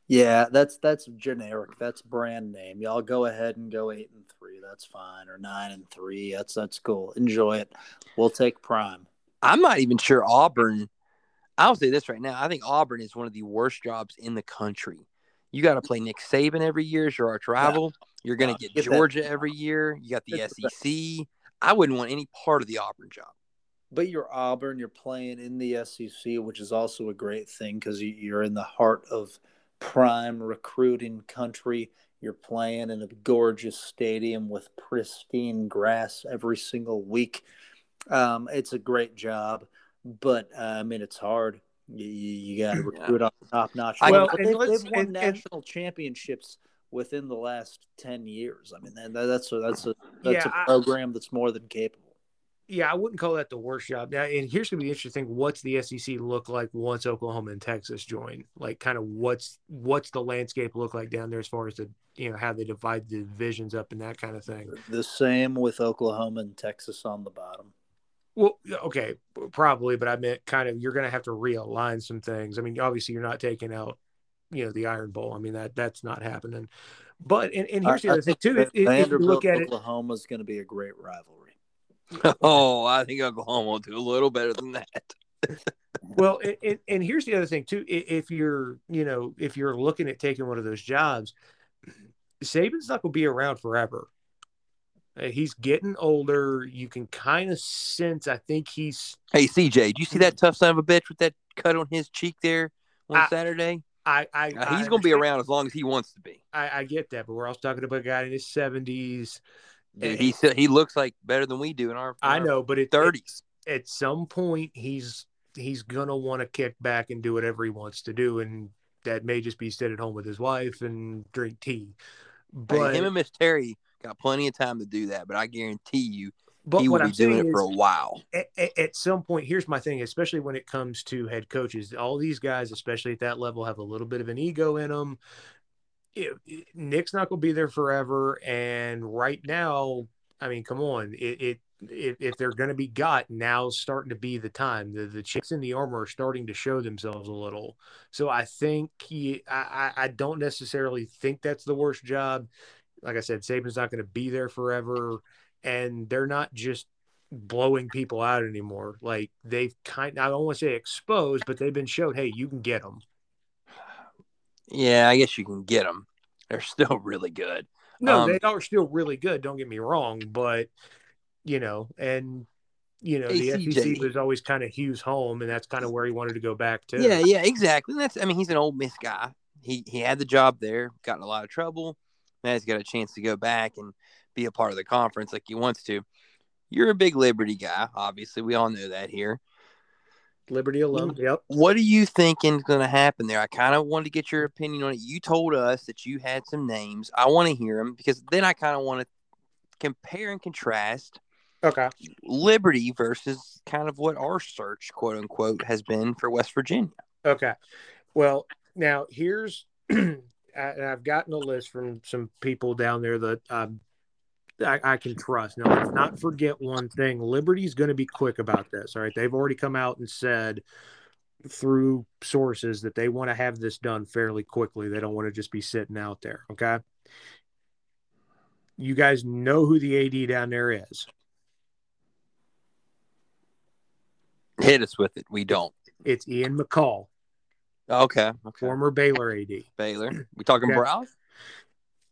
Yeah, that's that's generic. That's brand name. Y'all go ahead and go eight and three. That's fine, or nine and three. That's that's cool. Enjoy it. We'll take prime. I'm not even sure Auburn. I'll say this right now. I think Auburn is one of the worst jobs in the country. You got to play Nick Saban every year as your arch rival. You're going Yeah, to get get that- Georgia every year. You got the that- SEC. I wouldn't want any part of the Auburn job. But you're Auburn. You're playing in the SEC, which is also a great thing because you're in the heart of prime recruiting country. You're playing in a gorgeous stadium with pristine grass every single week. Um, it's a great job, but uh, I mean it's hard. You, you, got to recruit on top notch. Well, they've, they've won and- and- national championships within the last ten years. I mean that, that's a that's a that's Yeah, a I- program that's more than capable. Yeah, I wouldn't call that the worst job. Now, and here's gonna be interesting: what's the SEC look like once Oklahoma and Texas join? Like, kind of what's what's the landscape look like down there as far as the you know how they divide the divisions up and that kind of thing. The same with Oklahoma and Texas on the bottom. Well, okay, probably, but I meant kind of you're gonna have to realign some things. I mean, obviously, you're not taking out you know the Iron Bowl. I mean that that's not happening. But and, and here's the other thing too: if, if you look at it, Oklahoma is going to be a great rivalry. [LAUGHS] oh, I think Oklahoma will do a little better than that. [LAUGHS] well and, here's the other thing too if you're you know if you're looking at taking one of those jobs saban's not going to be around forever Uh, he's getting older you can kind of sense i think he's Hey, CJ, do you see that tough son of a bitch with that cut on his cheek there on I- Saturday? i i, I he's going to be around as long as he wants to be. I, I get that but we're also talking about a guy in his 70s Dude, he he looks like better than we do in our. in i our know but it, 30s. at some point he's he's gonna want to kick back and do whatever he wants to do and that may just be sit at home with his wife and drink tea but Hey, him and Miss Terry got plenty of time to do that, but I guarantee you but he will be I'm doing it for a while. at- at some point, here's my thing, especially when it comes to head coaches, all these guys, especially at that level, have a little bit of an ego in them. Nick's not going to be there forever. And right now, I mean, come on, it, it if, if they're going to be got, now's starting to be the time. The the chicks in the armor are starting to show themselves a little. So I think he, I, I don't necessarily think that's the worst job. Like I said, Saban's not going to be there forever, and they're not just blowing people out anymore. Like they've kind, I don't want to say exposed, but they've been showed, hey, you can get them. Yeah, I guess you can get them. They're still [LAUGHS] really good. No, Um, they are still really good. Don't get me wrong, but you know, and you know, the ACJ. SEC was always kind of Hugh's home, and that's kind of where he wanted to go back to. Yeah, yeah, exactly. And that's I mean, he's an Ole Miss guy. He he had the job there, got in a lot of trouble. Now he's got a chance to go back and be a part of the conference like he wants to. You're a big Liberty guy, obviously. We all know that here. Liberty alone. Yep. What are you thinking is going to happen there? I kind of wanted to get your opinion on it. You told us that you had some names. I want to hear them because then I kind of want to compare and contrast Okay. Liberty versus kind of what our search, quote unquote, has been for West Virginia. Okay. Well, now here's, [CLEARS THROAT] I've gotten a list from some people down there that um, I, I can trust. Now, let's not forget one thing. Liberty's going to be quick about this. All right. They've already come out and said through sources that they want to have this done fairly quickly. They don't want to just be sitting out there. Okay. You guys know who the AD down there is. Hit us with it. We don't. It's Ian McCaw, Okay. Okay. former Baylor AD. Baylor. We talking Okay. Briles?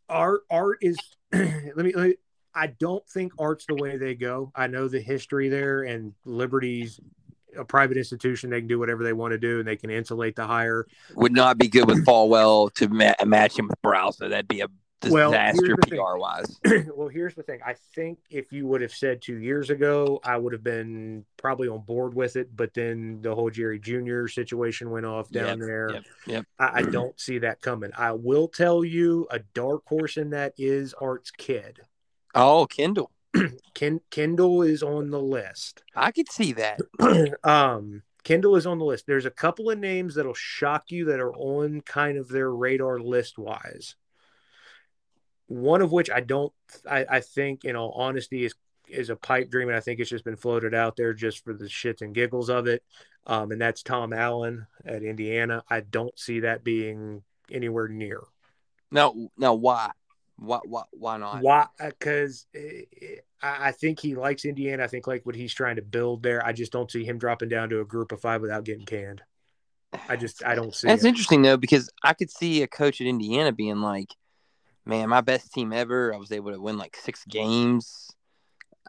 art art is [CLEARS THROAT] let me, let me I don't think art's the way they go. I know the history there and Liberty's a private institution. They can do whatever they want to do and they can insulate the hire. Would not be good with Falwell to ma- match him with Briles. So that'd be a disaster thing. PR wise. [CLEARS THROAT] well, here's the thing. I think if you would have said two years ago, I would have been probably on board with it. But then the whole Jerry Jr. situation went off down Yep, there. Yep. Yep. I, I don't see that coming. I will tell you a dark horse in that is Art's kid. Oh, Kendall. Ken, Kendall is on the list. [CLEARS THROAT] I could see that. um Kendall is on the list. There's a couple of names that'll shock you that are on kind of their radar list wise. One of which I don't I, I think in all honesty is is a pipe dream and I think it's just been floated out there just for the shits and giggles of it. Um and that's Tom Allen at Indiana. I don't see that being anywhere near. No, no. Why? Why? Why? Why not? Why? Because I I think he likes Indiana. I think like what he's trying to build there. I just don't see him dropping down to a group of five without getting canned. I just I don't see. That's it. interesting though, because I could see a coach at Indiana being like, "Man, my best team ever. I was able to win like six games.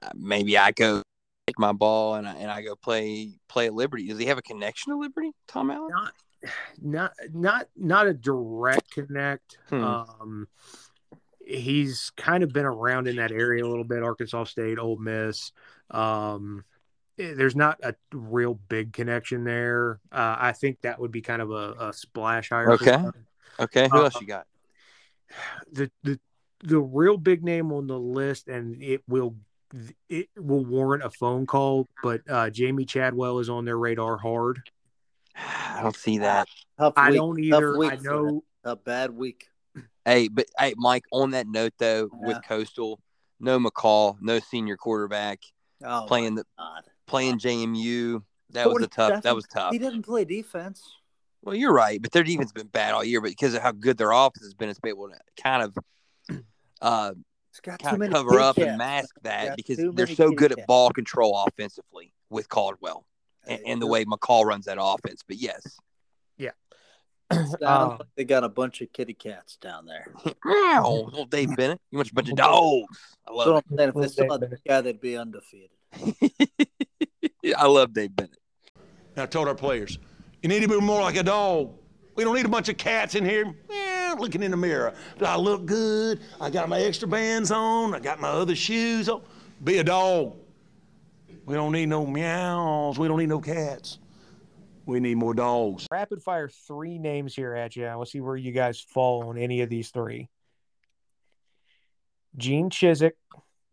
Uh, maybe I go take my ball and I, and I go play play at Liberty. Does he have a connection to Liberty, Tom Allen? Not [SIGHS] not not not a direct connect. Hmm. Um, he's kind of been around in that area a little bit. Arkansas State, Ole Miss. Um, eh, there's not a real big connection there. Uh, I think that would be kind of a, a splash hire. Okay. Okay, who Uh, else you got? the the the real big name on the list, and it will it will warrant a phone call. But uh, Jamey Chadwell is on their radar hard. [SIGHS] I don't see that. Tough I week. don't Tough either. week I know. him. a bad week. Hey, but hey, Mike. On that note, though, Yeah. with Coastal, no McCall, no senior quarterback Oh, playing the God. playing JMU. That was a tough. That was tough. He didn't play defense. Well, you're right, but their defense has been bad all year. But because of how good their offense has been, it's been able to kind of, [CLEARS THROAT] uh, He's got too kind of cover up and mask that because they're so good at ball control offensively with Chadwell and, and the way McCall runs that offense. But yes, [CLEARS THROAT] Sounds Um, like they got a bunch of kitty cats down there. meow, [LAUGHS] little Dave Bennett, you want a bunch of dogs. I So love I'm if they Well, still guy, they'd be undefeated. [LAUGHS] it. I love Dave Bennett. And I told our players, you need to be more like a dog. We don't need a bunch of cats in here eh, looking in the mirror. Do I look good? I got my extra bands on. I got my other shoes on. Be a dog. We don't need no meows. We don't need no cats. We need more dogs. Rapid fire three names here at you. Let's see where you guys fall on any of these three. Gene Chizik,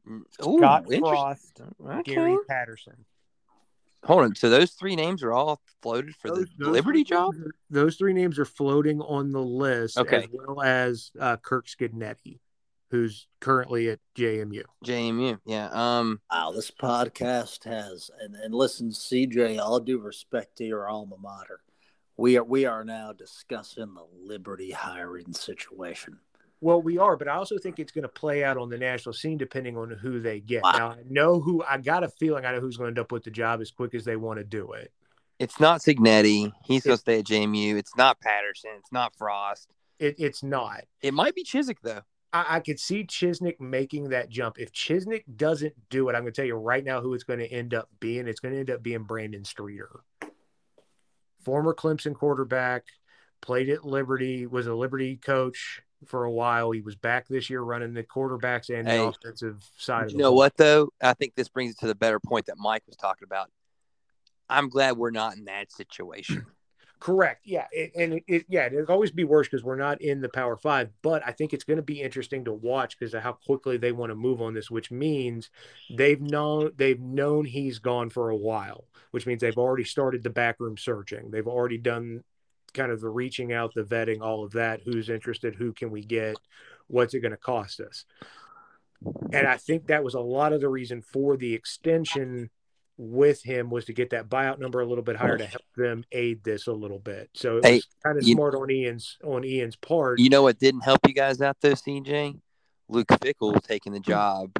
Mm, Ooh, Scott. Frost, Okay. Gary Patterson. Hold on. So those three names are all floated for the Liberty three job. are- those three names are floating on the list, Okay. as well as uh, Kirk Cignetti. Who's currently at JMU. JMU, yeah. Um, wow, this podcast has and, and listen, CJ, all due respect to your alma mater, we are we are now discussing the Liberty hiring situation. Well, we are, but I also think it's going to play out on the national scene depending on who they get. Wow. Now, I know who I got a feeling I know who's going to end up with the job as quick as they want to do it. it's not Cignetti. He's going to stay at JMU. It's not Patterson. It's not Frost. it it's not. It might be Chizik though. I, I could see Chizik making that jump. If Chizik doesn't do it, I'm going to tell you right now who it's going to end up being. It's going to end up being Brandon Streeter, former Clemson quarterback, played at Liberty, was a Liberty coach for a while. He was back this year running the quarterbacks and Hey, the offensive side of You know ball. what though? I think this brings it to the better point that Mike was talking about. I'm glad we're not in that situation. Correct. Yeah, it, and it, it yeah, it'll always be worse because we're not in the Power Five. But I think it's going to be interesting to watch because of how quickly they want to move on this, which means they've known they've known he's gone for a while, which means they've already started the backroom searching. They've already done kind of the reaching out, the vetting, all of that. Who's interested? Who can we get? What's it going to cost us? And I think that was a lot of the reason for the extension with him was to get that buyout number a little bit higher to help them aid this a little bit. So it Hey, was kind of you- smart on Ian's on Ian's part. You know what didn't help you guys out though, CJ? Luke Fickell taking the job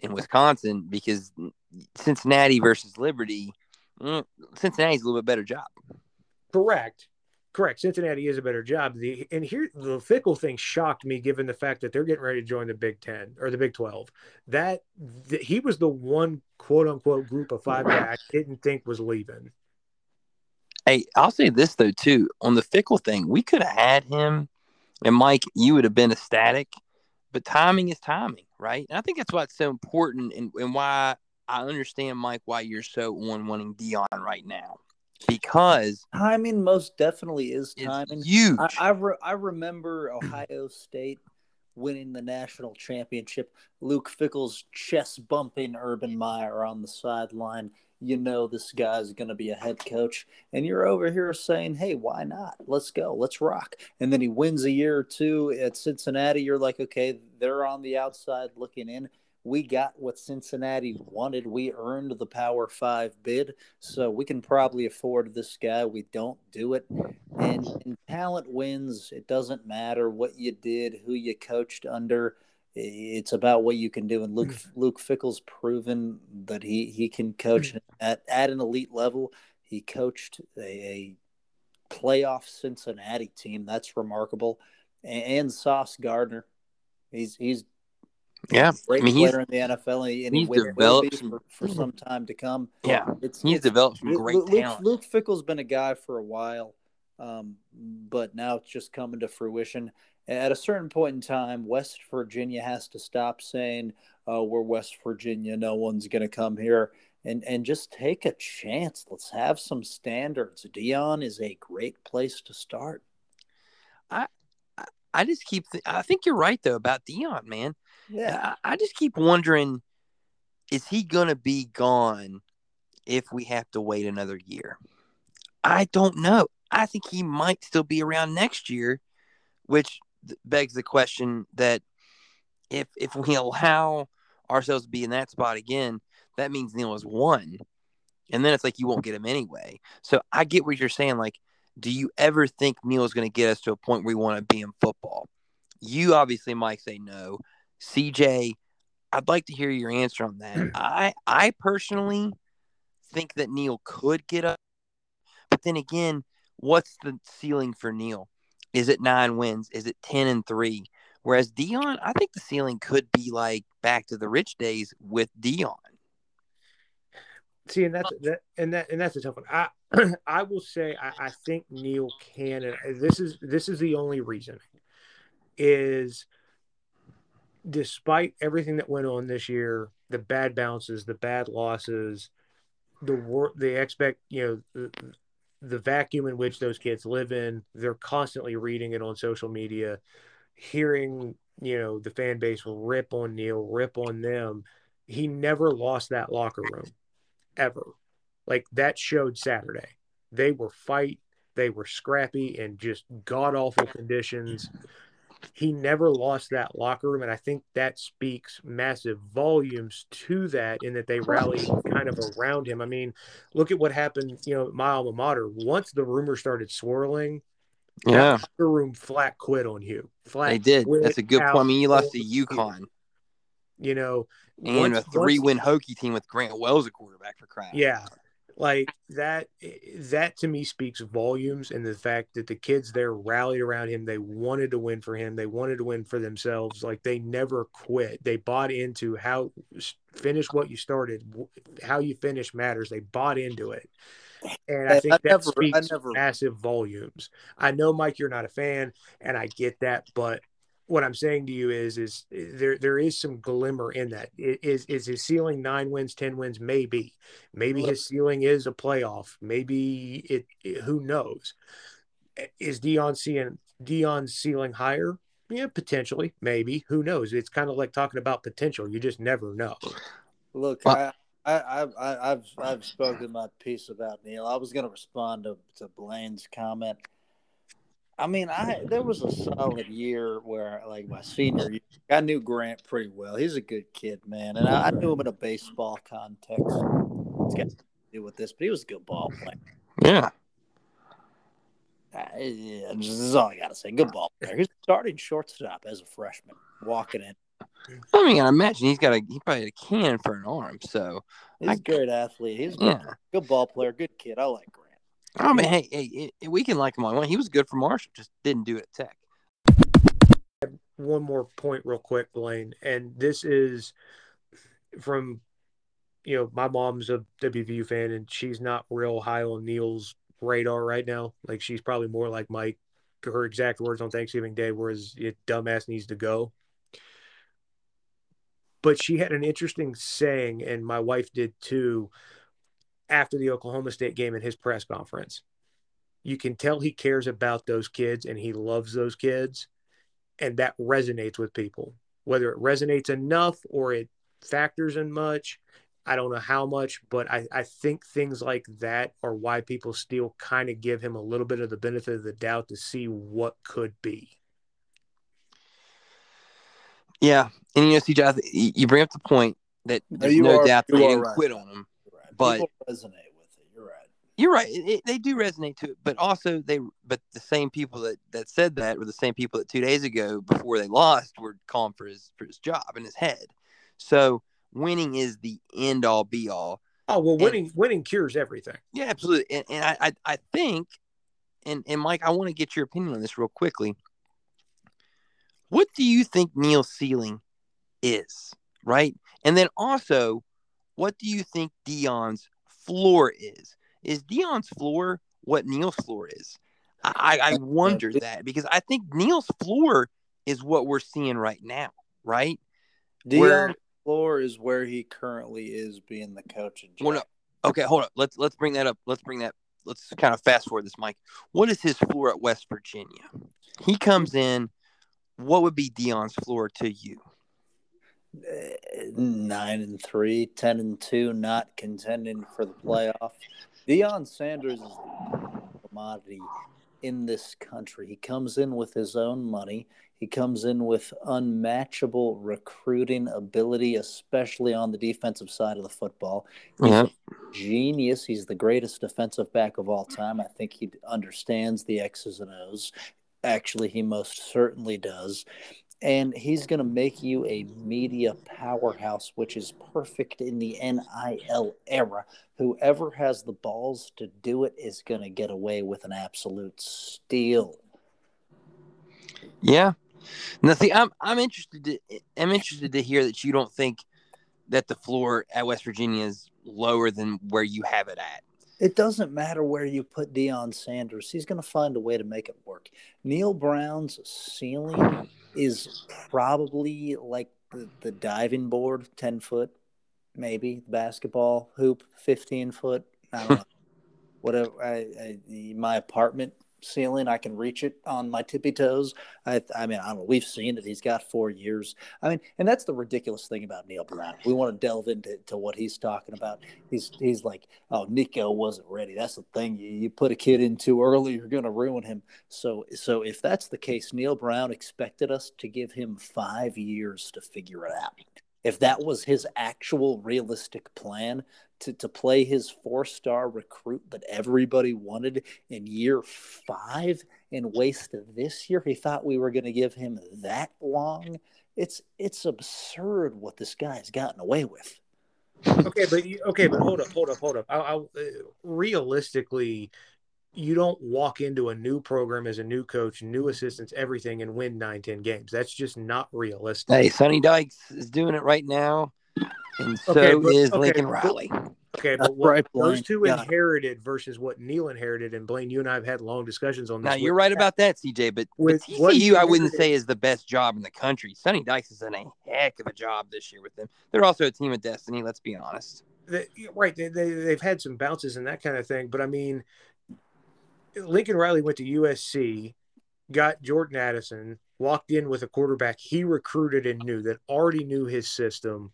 in Wisconsin because Cincinnati versus Liberty, mm, Cincinnati's a little bit better job. Correct. Correct. Cincinnati is a better job. The and here the Fickell thing shocked me given the fact that they're getting ready to join the Big Ten or the Big Twelve. That th- he was the one quote unquote group of five that I didn't think was leaving. Hey, I'll say this though too on the Fickell thing, we could have had him, and Mike, you would have been ecstatic, but timing is timing, right? And I think that's why it's so important, and, and why I understand, Mike, why you're so on wanting Deion right now, because Timing most definitely is timing. huge. I I, re- I remember Ohio State winning the national championship. Luke Fickell's chest bumping Urban Meyer on the sideline. You know this guy's going to be a head coach, and you're over here saying, "Hey, why not? Let's go, let's rock." And then he wins a year or two at Cincinnati. You're like, "Okay, they're on the outside looking in." We got what Cincinnati wanted. We earned the Power Five bid, so we can probably afford this guy. We don't do it and, and talent wins. It doesn't matter what you did, who you coached under. It's about what you can do. And Luke mm. Luke Fickell's proven that he he can mm. coach at at an elite level. He coached a, a playoff Cincinnati team. That's remarkable. And, and Sauce Gardner, he's he's yeah, great I mean he's player in the NFL, and he, and he's will, will be developed some- for, for some time to come. yeah, It's he's it's developed some great Luke, talent. Luke Fickell's been a guy for a while, um, but now it's just coming to fruition. At a certain point in time, West Virginia has to stop saying, "Oh, we're West Virginia. No one's going to come here," and and just take a chance. Let's have some standards. Deion is a great place to start. I I just keep. Th- I think you're right though about Deion, man. Yeah, I, just keep wondering, is he gonna be gone if we have to wait another year? I don't know. I think he might still be around next year, which begs the question that if if we allow ourselves to be in that spot again, that means Neal has won, and then it's like you won't get him anyway. So I get what you're saying. Like, do you ever think Neal is going to get us to a point where we want to be in football? You obviously might say no. CJ, I'd like to hear your answer on that. Mm. I I personally think that Neal could get up, but then again, what's the ceiling for Neal? Is it nine wins? Is it ten and three? Whereas Deion, I think the ceiling could be like back to the rich days with Deion. See, and that's that, and that, and that's a tough one. I, [CLEARS THROAT] I will say, I, I think Neal can, and this is this is the only reason, is despite everything that went on this year, the bad bounces, the bad losses, the wor- the expect, you know, the, the vacuum in which those kids live in, they're constantly reading it on social media, hearing, you know, the fan base will rip on Neal, rip on them. He never lost that locker room ever. Like that showed Saturday. They were fight, they were scrappy and just god awful conditions. He never lost that locker room. And I think that speaks massive volumes to that in that they rallied kind of around him. I mean, look at what happened, you know, my alma mater. Once the rumor started swirling, Yeah, the room flat quit on Hugh. Flat they did. That's a good point. I mean, you lost to. UConn You know, and once- a three-win Hokie team with Grant Wells a quarterback for crying. Yeah. Like that eh, that to me speaks volumes and the fact that the kids there rallied around him. They wanted to win for him. They wanted to win for themselves. Like they never quit. They bought into how finish what you started how you finish matters. They bought into it. And i I- think I that never- speaks never- massive volumes. I know mike you're not a fan and i get that but what I'm saying to you is, is eh, there there is some glimmer in that. Is Is is his ceiling nine wins, ten wins? Maybe, maybe his ceiling is a playoff. Maybe it. it- who knows? Eh, is Deion seeing Deion's ceiling higher? Yeah, potentially, maybe. Who knows? It's kind of like talking about potential. You just never know. Look, I, I, I, I, I've, I've spoken my piece about Neal. I was going to respond to, to Blaine's comment. I mean, I there was a solid year where, like my senior year, I knew Grant pretty well. He's a good kid, man, and I, I knew him in a baseball context. It's got to do with this, but he was a good ball player. Yeah. Uh, yeah, this is all I got to say. Good ball player. He's starting shortstop as a freshman, walking in. I mean, I imagine he's got a he probably had a cannon for an arm. So He's I- a great athlete. He's a good, good ball player, good kid. I like Grant. I mean, hey, hey, it, we can like him we want. He was good for Marshall, just didn't do it at Tech. one more point real quick, Blaine, and this is from you know, my mom's a WVU fan and she's not real high on Neal's radar right now. Like she's probably more like Mike. Her exact words on Thanksgiving Day was it dumbass needs to go. But she had an interesting saying, and my wife did too, after the Oklahoma State game in his press conference. You can tell he cares about those kids and he loves those kids and that resonates with people. Whether it resonates enough or it factors in much, I don't know how much, but I, I think things like that are why people still kind of give him a little bit of the benefit of the doubt to see what could be. Yeah, and you know, CJ, I you you bring up the point that there's you no are- doubt you they are didn't right. quit on him. You're right. But- People resonate with it. You're right. You're right; it, it- they do resonate to it. But also, they but the same people that that said that were the same people that two days ago, before they lost, were calling for his for his job and his head. So winning is the end all be all. Oh well, And- winning winning cures everything. Yeah, absolutely. And, and I, I, I think, and, and Mike, I want to get your opinion on this real quickly. What do you think Neal's ceiling is, right? And then also, what do you think Deion's floor is? Is Deion's floor what Neal's floor is? I, I wonder that because I think Neal's floor is what we're seeing right now, right? Deion's Where- Floor is where he currently is being the coach of Well, no. Okay, hold up. Let's let's bring that up. Let's bring that. Let's kind of fast forward this, Mike. What is his floor at West Virginia? He comes in. What would be Deion's floor to you? Nine and three, ten and two, not contending for the playoff. Deion Sanders is the commodity in this country. He comes in with his own money. He comes in with unmatchable recruiting ability, especially on the defensive side of the football. He's Yeah. a genius. He's the greatest defensive back of all time. I think he understands the X's and O's. Actually, he most certainly does. And he's going to make you a media powerhouse, which is perfect in the NIL era. Whoever has the balls to do it is going to get away with an absolute steal. Yeah. Now, see, I'm I'm interested. To, I'm interested to hear that you don't think that the floor at West Virginia is lower than where you have it at. It doesn't matter where you put Deion Sanders. He's going to find a way to make it work. Neal Brown's ceiling is probably like the, the diving board, 10 foot, maybe. The basketball hoop, 15 foot. I don't know. [LAUGHS] Whatever. I, I, my apartment, ceiling. I can reach it on my tippy toes. I, I mean, I don't. We've seen it. He's got four years. I mean, and that's the ridiculous thing about Neal Brown. We want to delve into to what he's talking about. He's he's like, oh, Nico wasn't ready. That's the thing. You, you put a kid in too early, you're going to ruin him. So so if that's the case, Neal Brown expected us to give him five years to figure it out. If that was his actual realistic plan, to, to play his four star recruit that everybody wanted in year five and waste this year. He thought we were going to give him that long. It's it's absurd what this guy's gotten away with. okay, but you, okay, but hold up, hold up, hold up. I, I, uh, realistically, you don't walk into a new program as a new coach, new assistants, everything, and win nine, ten games. That's just not realistic. Hey, Sonny Dykes is doing it right now and so okay, but, is okay, Lincoln Riley. Okay, but what right, those two inherited versus what Neal inherited, and Blaine, you and I have had long discussions on this. Now you're right about that, CJ. But with but TCU, I wouldn't say is the best job in the country. Sonny Dykes has done a heck of a job this year with them. They're also a team of destiny. Let's be honest. They, right, they, they they've had some bounces and that kind of thing, but I mean, Lincoln Riley went to USC, got Jordan Addison, walked in with a quarterback he recruited and knew that already knew his system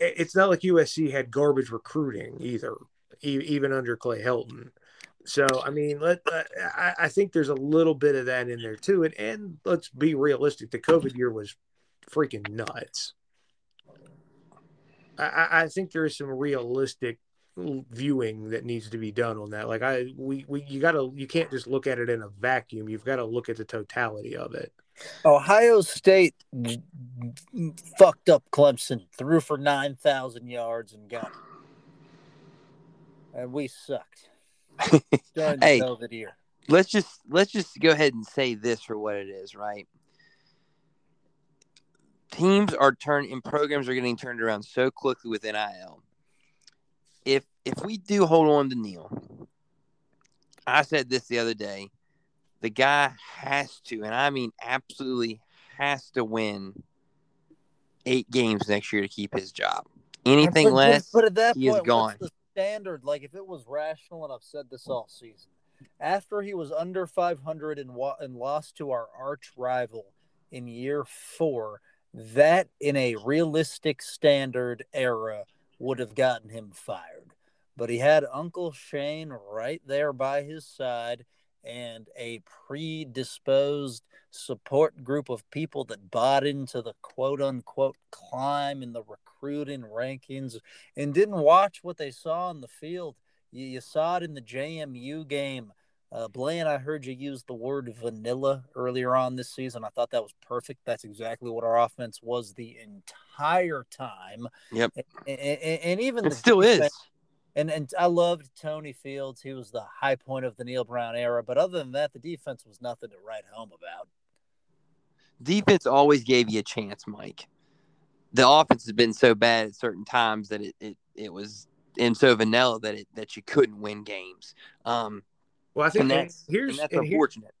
it's not like USC had garbage recruiting either, even under Clay Helton. So I mean, let I, I, think there's a little bit of that in there too. And and let's be realistic, the COVID year was freaking nuts. I, I think there is some realistic viewing that needs to be done on that. Like I we, we you gotta you can't just look at it in a vacuum. You've got to look at the totality of it. Ohio State fucked up Clemson, threw for 9,000 yards and got And we sucked [LAUGHS] during the hey, COVID year. Let's just let's just go ahead and say this for what it is, right? Teams are turned and programs are getting turned around so quickly with NIL. If if we do hold on to Neal, I said this the other day the guy has to, and I mean absolutely has to win eight games next year to keep his job. Anything but, less, but at that he point, is gone. the standard, like if it was rational, and I've said this all season, after he was under 500 and, and lost to our arch rival in year four, that in a realistic standard era would have gotten him fired. But he had Uncle Shane right there by his side and a predisposed support group of people that bought into the quote unquote climb in the recruiting rankings and didn't watch what they saw in the field. You, you saw it in the JMU game. Uh, Blaine, I heard you use the word vanilla earlier on this season. I thought that was perfect. That's exactly what our offense was the entire time. Yep. And, and, and even it still defense, is and and I loved Tony Fields. He was the high point of the Neal Brown era. But other than that, the defense was nothing to write home about. Defense always gave you a chance, Mike. The offense has been so bad at certain times that it it, it was and so vanilla that it that you couldn't win games. Um, well, I think and that's, here's and that's and unfortunate.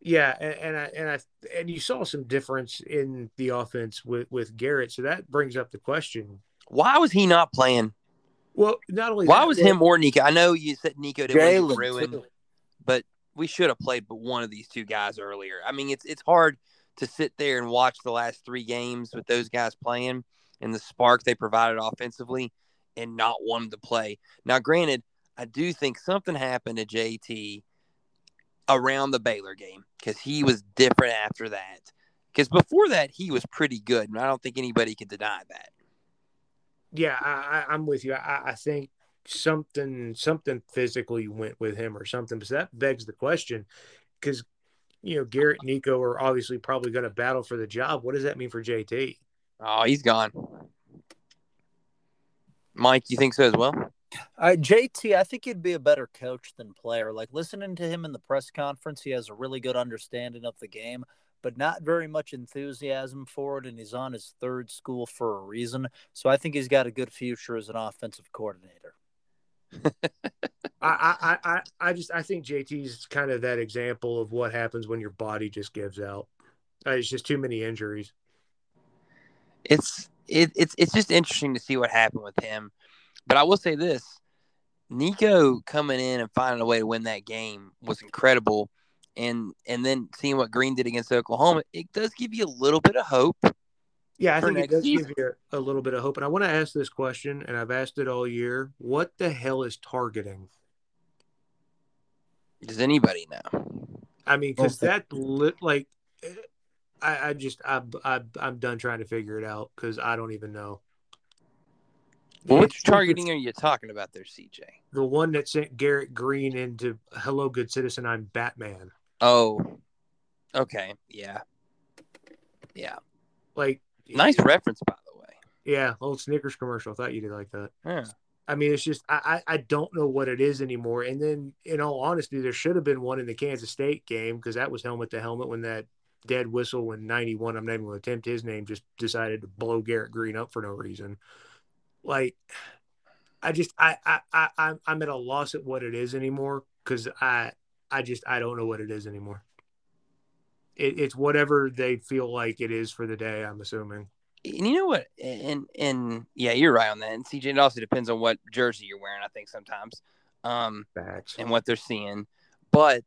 yeah, and, and I and I and you saw some difference in the offense with with Garrett. So that brings up the question: Why was he not playing? Well, not only why that, was him or Nico? I know you said Nico didn't ruin, but we should have played but one of these two guys earlier. I mean, it's it's hard to sit there and watch the last three games with those guys playing and the spark they provided offensively and not want to play. Now, granted, I do think something happened to JT around the Baylor game because he was different after that. Because before that, he was pretty good, and I don't think anybody could deny that yeah, I, am with you. I, I, think something something physically went with him or something. So that begs the question, because you know Garrett Nico are obviously probably going to battle for the job. What does that mean for JT? Oh, he's gone. Mike, you think so as well? Uh, JT, I think he'd be a better coach than player. Like listening to him in the press conference, he has a really good understanding of the game but not very much enthusiasm for it. And he's on his third school for a reason. So I think he's got a good future as an offensive coordinator. [LAUGHS] I, I, I, I just I think JT's kind of that example of what happens when your body just gives out. Uh, it's just too many injuries. It's it, it's it's just interesting to see what happened with him. But I will say this: Nico coming in and finding a way to win that game was incredible. And and then seeing what Green did against Oklahoma, it does give you a little bit of hope. Yeah, I think it does season. give you a, a little bit of hope. And I want to ask this question, and I've asked it all year. What the hell is targeting? Does anybody know? I mean, because Okay. that lit like, eh, I, I just I, I I'm done trying to figure it out because I don't even know. Well, which targeting are you talking about there, CJ? The one that sent Garrett Green into "Hello, Good Citizen, I'm Batman." Oh, okay, yeah, yeah. Like, Nice reference, by the way. Yeah, old Snickers commercial. I thought you did like that. Yeah. I mean, it's just I, I I don't know what it is anymore. And then, in all honesty, there should have been one in the Kansas State game because that was helmet to helmet when that dead whistle when ninety one. I'm not even going to attempt his name. Just decided to blow Garrett Green up for no reason. Like, I just I I I I'm- I'm at a loss at what it is anymore because I I just I don't know what it is anymore. It, it's whatever they feel like it is for the day. I'm assuming. And you know what? And and yeah, you're right on that. And CJ, it also depends on what jersey you're wearing. I think sometimes, um, Facts. and what they're seeing. But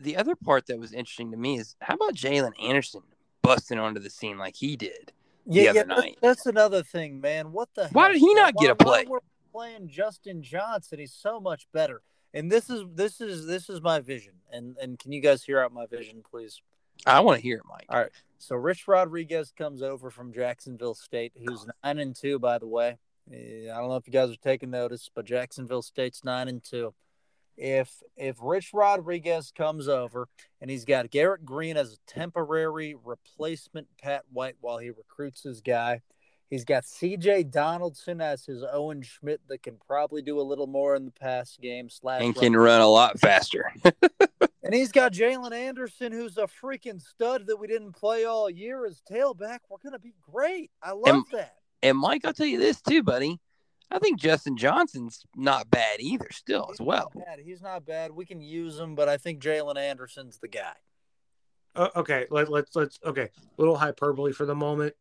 the other part that was interesting to me is how about Jalen Anderson busting onto the scene like he did? Yeah, other yeah, that's, night. that's another thing, man. What the? Why heck, did he man? not get a play? Why we're playing Justin Johnson? He's so much better. And this is this is this is my vision. And and can you guys hear out my vision, please? I want to hear it, Mike. All right. So Rich Rodriguez comes over from Jacksonville State, who's nine and two, by the way. I don't know if you guys are taking notice, but Jacksonville State's nine and two. If if Rich Rodriguez comes over and he's got Garrett Green as a temporary replacement Pat White while he recruits his guy, he's got C.J. Donaldson as his Owen Schmidt that can probably do a little more in the pass game slash And can run a lot faster. [LAUGHS] and he's got Jalen Anderson, who's a freaking stud that we didn't play all year as tailback. We're gonna be great. I love And- that. And Mike, I'll tell you this too, buddy. I think Justin Johnson's not bad either, still as well. not bad. He's not bad. We can use him, but I think Jalen Anderson's the guy. Uh, okay, let, let's let's okay. Little hyperbole for the moment.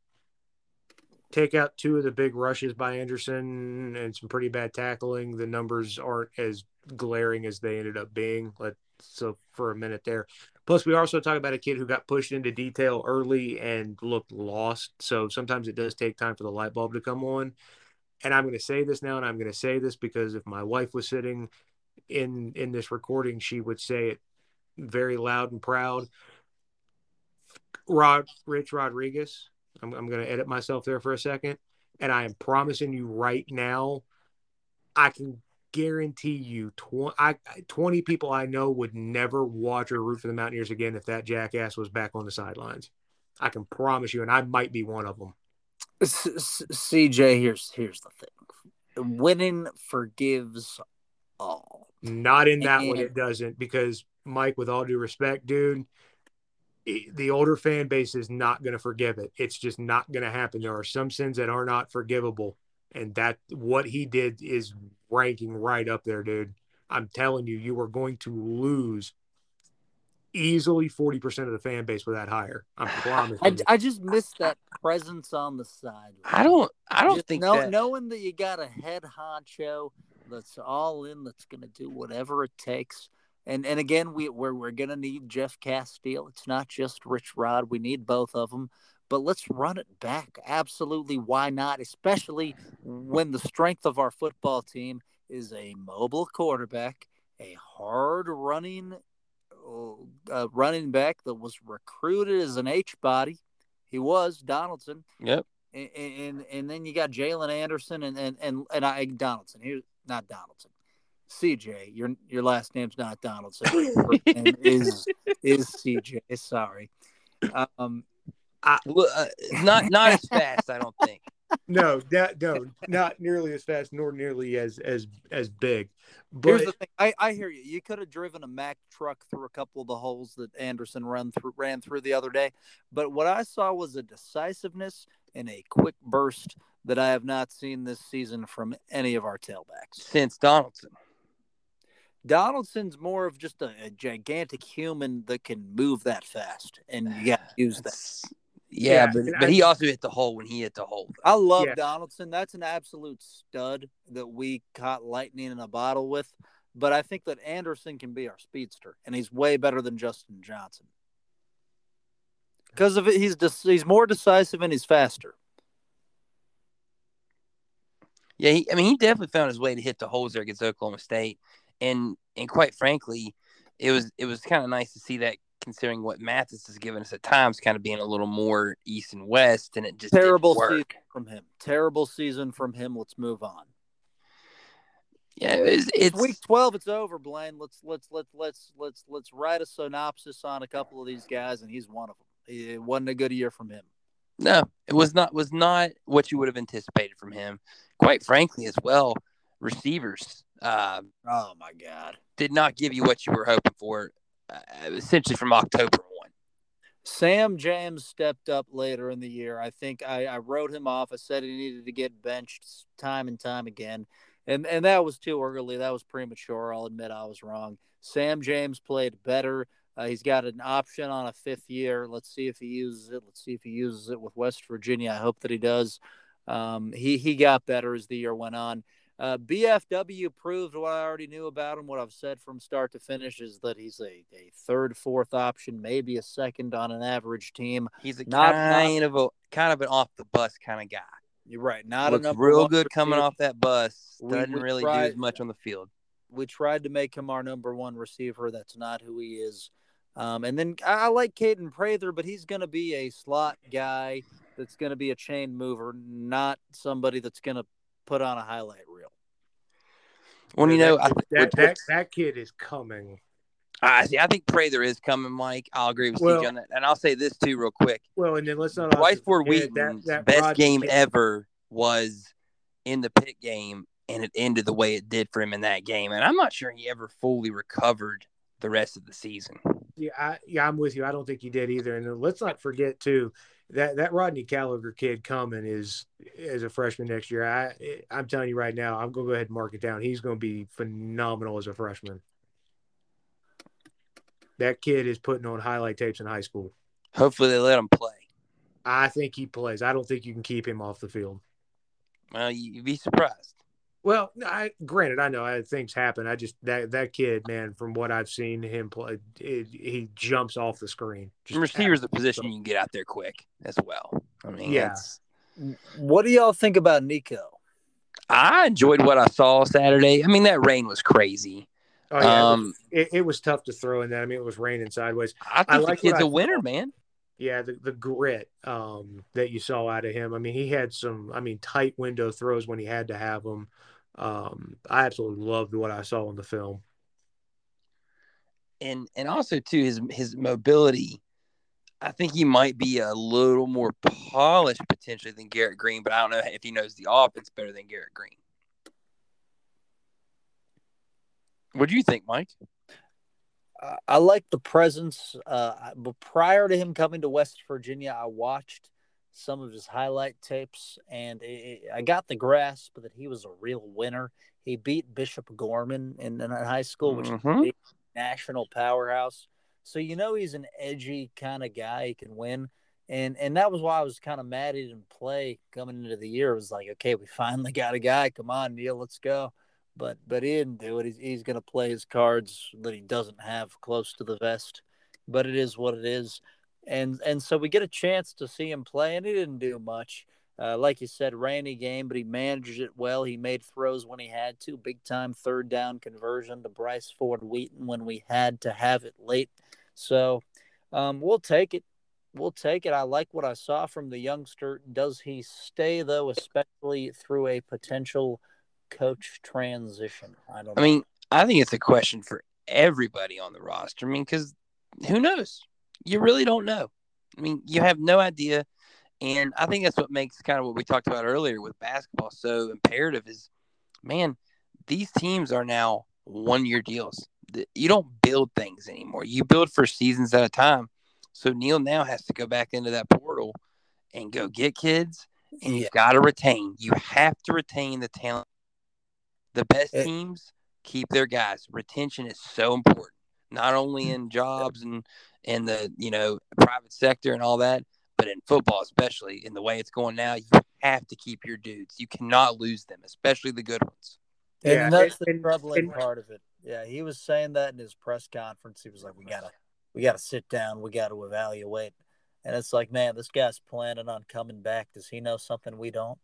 Take out two of the big rushes by Anderson and some pretty bad tackling. The numbers aren't as glaring as they ended up being. Let so for a minute there. Plus, we also talk about a kid who got pushed into detail early and looked lost. So sometimes it does take time for the light bulb to come on. And I'm going to say this now, and I'm going to say this because if my wife was sitting in in this recording, she would say it very loud and proud. Rod Rich Rodriguez. I'm, I'm going to edit myself there for a second, and I am promising you right now, I can guarantee you 20, I, 20 people I know would never watch or root for the Mountaineers again if that jackass was back on the sidelines. I can promise you, and I might be one of them. CJ, here's here's the thing: winning forgives all. Not in that one, it doesn't, because Mike, with all due respect, dude, the older fan base is not going to forgive it. It's just not going to happen. There are some sins that are not forgivable, and that what he did is ranking right up there, dude. I'm telling you, you are going to lose easily 40% of the fan base with that hire. I'm [SIGHS] promising. I. I just miss that presence on the side. I don't I don't Just think know, that knowing that you got a head honcho that's all in, that's going to do whatever it takes. And and again, we we're we're going to need Jeff Casteel. It's not just Rich Rod. We need both of them. But let's run it back. Absolutely, why not? Especially when the strength of our football team is a mobile quarterback, a hard running uh, running back that was recruited as an H body. He was Donaldson Yep. and and, and then you got Jalen Anderson and and and, and I Donaldson. Here's not Donaldson. CJ, your your last name's not Donaldson. [LAUGHS] Your name is is CJ. Sorry. Um, Well, uh, not not as fast, I don't think. No, that, no, not nearly as fast, nor nearly as as as big. But here's the thing. I, I hear you. You could have driven a Mack truck through a couple of the holes that Anderson run through ran through the other day, but what I saw was a decisiveness and a quick burst that I have not seen this season from any of our tailbacks. Since Donaldson. Donaldson's more of just a, a gigantic human that can move that fast, and you got to use that. That's- Yeah, Yeah, but but I- he also hit the hole when he hit the hole. I love Yeah. Donaldson. That's an absolute stud that we caught lightning in a bottle with. But I think that Anderson can be our speedster, and he's way better than Justin Johnson. Because of it, he's dis- he's more decisive and he's faster. Yeah, he, I mean, he definitely found his way to hit the holes there against Oklahoma State, and and quite frankly, it was it was kind of nice to see that considering what Mathis has given us at times, kind of being a little more east and west, and it just Terrible season from him. Terrible season from him. Let's move on. Yeah, it's, It's it's week twelve. It's over, Blaine. Let's let's let's let's let's let's write a synopsis on a couple of these guys, and he's one of them. It wasn't a good year from him. no, it was not was not what you would have anticipated from him. Quite frankly, as well, receivers uh, Oh my God. did not give you what you were hoping for, essentially from October one. Sam James stepped up later in the year. I think I, I wrote him off. I said he needed to get benched time and time again. And and that was too early. That was premature. I'll admit I was wrong. Sam James played better. Uh, he's got an option on a fifth year. Let's see if he uses it. Let's see if he uses it with West Virginia. I hope that he does. Um, he he got better as the year went on. Uh, BFW proved what I already knew about him. What I've said from start to finish is that he's a, a third, fourth option, maybe a second on an average team. He's a Not- kind of a kind of an off the bus kind of guy. You're right. Not Looks real good coming off that bus. Doesn't really do as much on the field. We tried to make him our number one receiver. That's not who he is. Um, and then I, I like Kaden Prather, but he's going to be a slot guy that's going to be a chain mover, not somebody that's going to put on a highlight reel. Well, you know, that, I, kid- that, that, that kid is coming. I see. I think Prather is coming, Mike. I'll agree with Well- CJ on that. And I'll say this too, real quick. Well, and then let's not Bryce also Ford forget that- Wheaton's that best Rodney game kid- ever was in the Pitt game, and it ended the way it did for him in that game. And I'm not sure he ever fully recovered the rest of the season. Yeah, I, yeah, I'm with you. I don't think he did either. And then let's not forget too that that Rodney Gallagher kid coming is as a freshman next year. I I'm telling you right now, I'm gonna go ahead and mark it down. He's gonna be phenomenal as a freshman. That kid is putting on highlight tapes in high school. Hopefully, they let him play. I think he plays. I don't think you can keep him off the field. Well, you- you'd be surprised. Well, I granted, I know I, things happen. I just that that kid, man, from what I've seen him play, it, he jumps off the screen. Just And receivers, the position you can get out there quick as well. I mean, Yeah. it's- What do y'all think about Nico? I enjoyed what I saw Saturday. I mean, that rain was crazy. Oh yeah, um, it, it was tough to throw in that. I mean, it was raining sideways. I I like the kid's what I a winner, saw. man. Yeah, the, the grit um, that you saw out of him. I mean, he had some, I mean, tight window throws when he had to have them. Um, I absolutely loved what I saw in the film. and and also too his his mobility. I think he might be a little more polished potentially than Garrett Green, but I don't know if he knows the offense better than Garrett Green. What do you think, Mike? I like the presence. Uh, but prior to him coming to West Virginia, I watched some of his highlight tapes, and it, I got the grasp that he was a real winner. He beat Bishop Gorman in, in high school, which is a Mhm. big national powerhouse. So you know he's an edgy kind of guy. He can win, and and that was why I was kind of mad he didn't play coming into the year. It was like, okay, we finally got a guy. Come on, Neal, let's go but but he didn't do it. He's, he's going to play his cards that he doesn't have close to the vest. But it is what it is, and and so we get a chance to see him play, and he didn't do much. Uh, like you said, rainy game, but he managed it well. He made throws when he had to, big time third down conversion to Bryce Ford Wheaton when we had to have it late. So um, we'll take it. We'll take it. I like what I saw from the youngster. Does he stay though, especially through a potential coach transition? I don't. Know. I mean, I think it's a question for everybody on the roster. I mean, because who knows? You really don't know. I mean, you have no idea. And I think that's what makes kind of what we talked about earlier with basketball so imperative is, man, these teams are now one year deals. You don't build things anymore. You build for seasons at a time. So Neal now has to go back into that portal and go get kids, and you've got to retain. You have to retain the talent. The best teams keep their guys. Retention is so important, not only mm-hmm. in jobs and and the you know private sector and all that, but in football, especially in the way it's going now, you have to keep your dudes. You cannot lose them, especially the good ones. And Yeah, that's and- the troubling and- part of it. Yeah, he was saying that in his press conference. He was like, "We gotta, we gotta sit down. We got to evaluate." And it's like, man, this guy's planning on coming back. Does he know something we don't?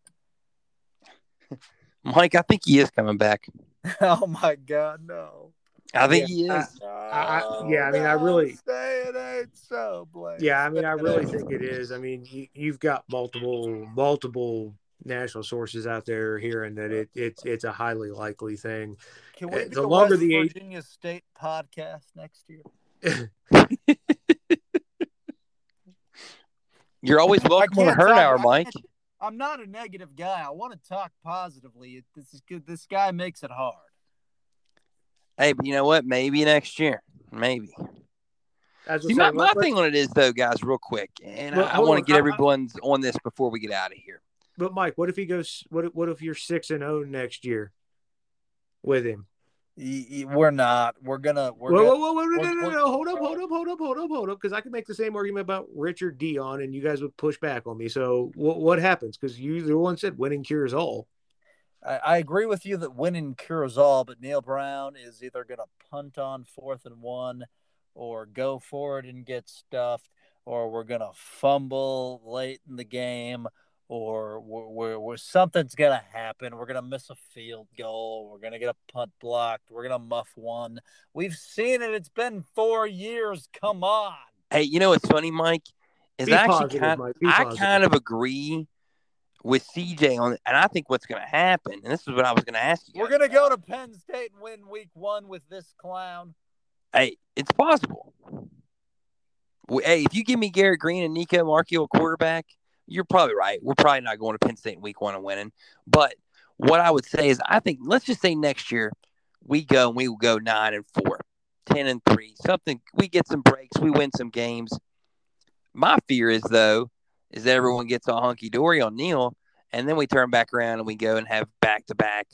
[LAUGHS] Mike, I think he is coming back. [LAUGHS] oh my God, no! I think Yeah, he I- is. I- yeah, I mean, I really- say it ain't so, Blake. Yeah, I mean, I really [LAUGHS] think it is. I mean, you, you've got multiple multiple national sources out there hearing that it it's it's a highly likely thing. Can uh, we the be longer West the age- Virginia State podcast next year? [LAUGHS] You're always welcome on can't Hurt talk- Hour, Mike. I'm not a negative guy. I want to talk positively. This is good. This guy makes it hard. Hey, but you know what? Maybe next year. Maybe. See, my, my thing on it is though, guys, real quick, and Well, I, I want to get I- I- everyone's on this before we get out of here. But Mike, what if he goes? What if- what if you're six and zero next year with him? Y- y- We're not. We're gonna. We're Whoa, gonna, whoa, whoa, whoa, no, no, no, no, hold up, hold up, hold up, hold up, hold up, because I can make the same argument about Richard Deion, and you guys would push back on me. So what what happens? Because you the one said winning cures all. I, I agree with you that winning cures all, but Neal Brown is either gonna punt on fourth and one, or go for it and get stuffed, or we're gonna fumble late in the game, or we're, we're, we're something's gonna happen. We're gonna miss a field goal. We're gonna get a punt blocked. We're gonna muff one. We've seen it. It's been four years. Come on. Hey, you know what's funny, Mike? Is Be I actually positive, kind, Mike, be I positive. kind of agree with CJ on, and I think what's going to happen, and this is what I was going to ask you. We're gonna go to Penn State and win Week One with this clown. Hey, it's possible. Hey, if you give me Garrett Green and Nico Marchiol a quarterback, you're probably right. We're probably not going to Penn State in week one and winning. But what I would say is, I think let's just say next year we go and we will go nine and four, 10 and three, something. We get some breaks, we win some games. My fear is though, is that mm-hmm. everyone gets all hunky dory on Neal, and then we turn back around and we go and have back to back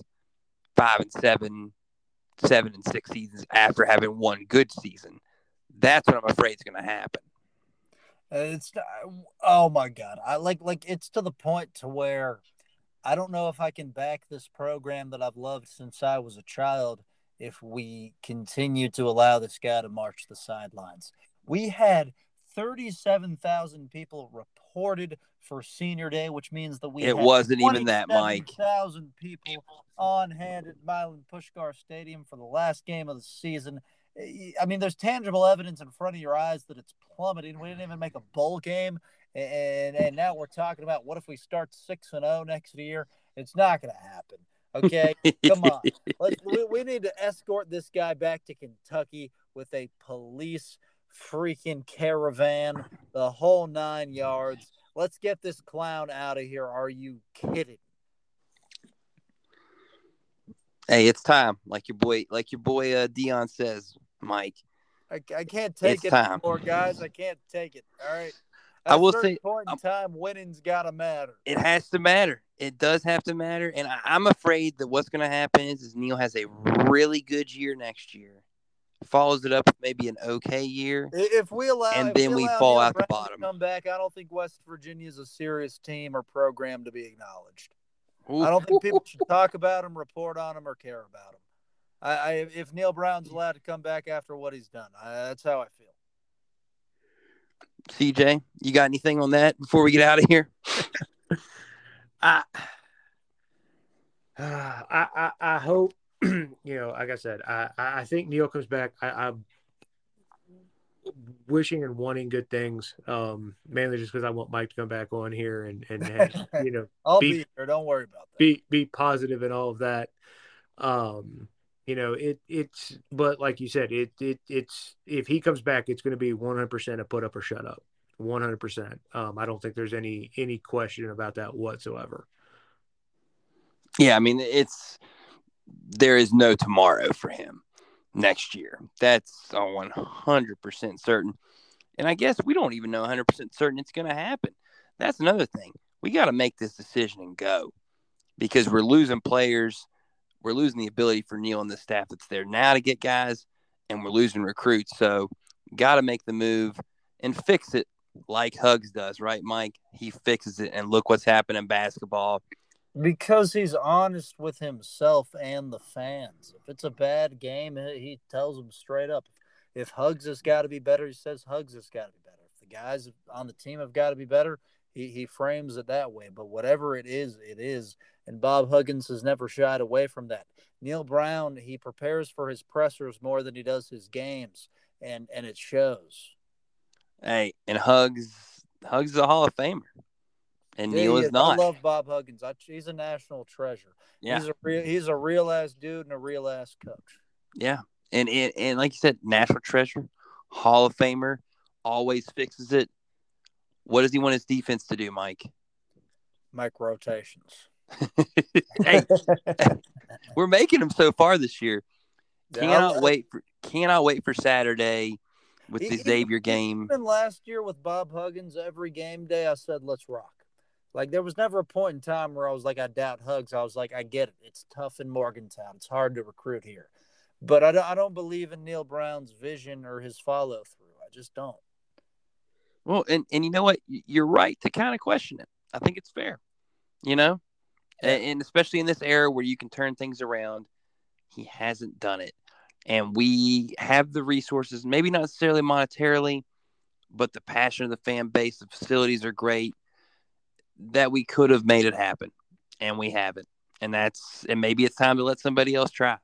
five and seven, seven and six seasons after having one good season. That's what I'm afraid is going to happen. It's oh my god! I like like it's to the point to where I don't know if I can back this program that I've loved since I was a child if we continue to allow this guy to march the sidelines. We had thirty-seven thousand people reported for Senior Day, which means that we It had wasn't even that, Mike. Thousand people on hand at Milan Puskar Stadium for the last game of the season. I mean, there's tangible evidence in front of your eyes that it's plummeting. We didn't even make a bowl game, and and now we're talking about what if we start six and zero next year? It's not going to happen. Okay, [LAUGHS] come on. Let's, we, we need to escort this guy back to Kentucky with a police freaking caravan, the whole nine yards. Let's get this clown out of here. Are you kidding? hey, it's time. Like your boy, like your boy uh, Deion says, Mike. I, I can't take It's it time. anymore, guys. I can't take it. All right. I At a will say- point in I'm- time, winning's got to matter. It has to matter. It does have to matter. And I, I'm afraid that what's going to happen is, is Neal has a really good year next year, follows it up with maybe an okay year. If we allow, And then we allow fall Neal out the bottom. Come back. I don't think West Virginia is a serious team or program to be acknowledged. I don't think people should talk about them, report on them, or care about them. I, I if Neal Brown's allowed to come back after what he's done, I, that's how I feel. CJ, you got anything on that before we get out of here? [LAUGHS] I, [SIGHS] I, I, I hope, [CLEARS THROAT] you know, like I said, I, I I think Neal comes back. I, I'm wishing and wanting good things, um, mainly just because I want Mike to come back on here and, and, have, [LAUGHS] you know, I'll Be- be, here. Don't worry about that. be, be positive and all of that. Um, you know, it, it's, but like you said, it, it, it's, if he comes back, it's going to be 100% a put up or shut up. 100%. Um, I don't think there's any, any question about that whatsoever. Yeah, I mean, it's there is no tomorrow for him next year. That's a 100% certain. And I guess we don't even know 100% certain it's going to happen. That's another thing. We got to make this decision and go because we're losing players. We're losing the ability for Neal and the staff that's there now to get guys, and we're losing recruits. So, got to make the move and fix it like Hugs does, right, Mike? He fixes it, and look what's happened in basketball. Because he's honest with himself and the fans. If it's a bad game, he tells them straight up. If Hugs has got to be better, he says Hugs has got to be better. If the guys on the team have got to be better, he, he frames it that way. But whatever it is, it is. And Bob Huggins has never shied away from that. Neal Brown, he prepares for his pressers more than he does his games, and and it shows. Hey, and Hugs, Hugs is a Hall of Famer, and Yeah, Neal he is not. I love Bob Huggins. I, he's a national treasure. yeah, He's a real he's a real ass dude and a real ass coach. yeah, and, and and like you said, national treasure, Hall of Famer, always fixes it. What does he want his defense to do, Mike? Mike rotations. [LAUGHS] hey, [LAUGHS] we're making them so far this year. Yeah, Cannot I- wait for cannot wait for Saturday with the Xavier game. Even last year with Bob Huggins, every game day I said, let's rock. Like there was never a point in time where I was like, I doubt Hugs. I was like, I get it. It's tough in Morgantown. It's hard to recruit here. But I don't, I don't believe in Neal Brown's vision or his follow through. I just don't. Well, and and you know what? You're right to kind of question it. I think it's fair. You know, A- Yeah. and especially in this era where you can turn things around, he hasn't done it, and we have the resources. Maybe not necessarily monetarily, but the passion of the fan base, the facilities are great. That we could have made it happen, and we haven't. And that's and maybe it's time to let somebody else try.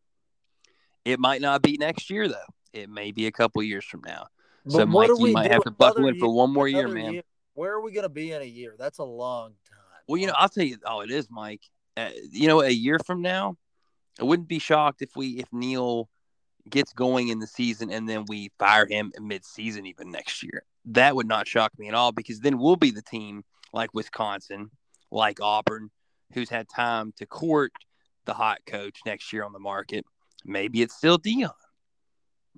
It might not be next year though. It may be a couple years from now. So, But what Mike, you might have to buckle in for one more year, man. year? Where are we going to be in a year? That's a long time. Well, you know, I'll tell you. Oh, it is, Mike. Uh, you know, a year from now, I wouldn't be shocked if we if Neal gets going in the season and then we fire him mid-season even next year. That would not shock me at all because then we'll be the team like Wisconsin, like Auburn, who's had time to court the hot coach next year on the market. Maybe it's still Deion,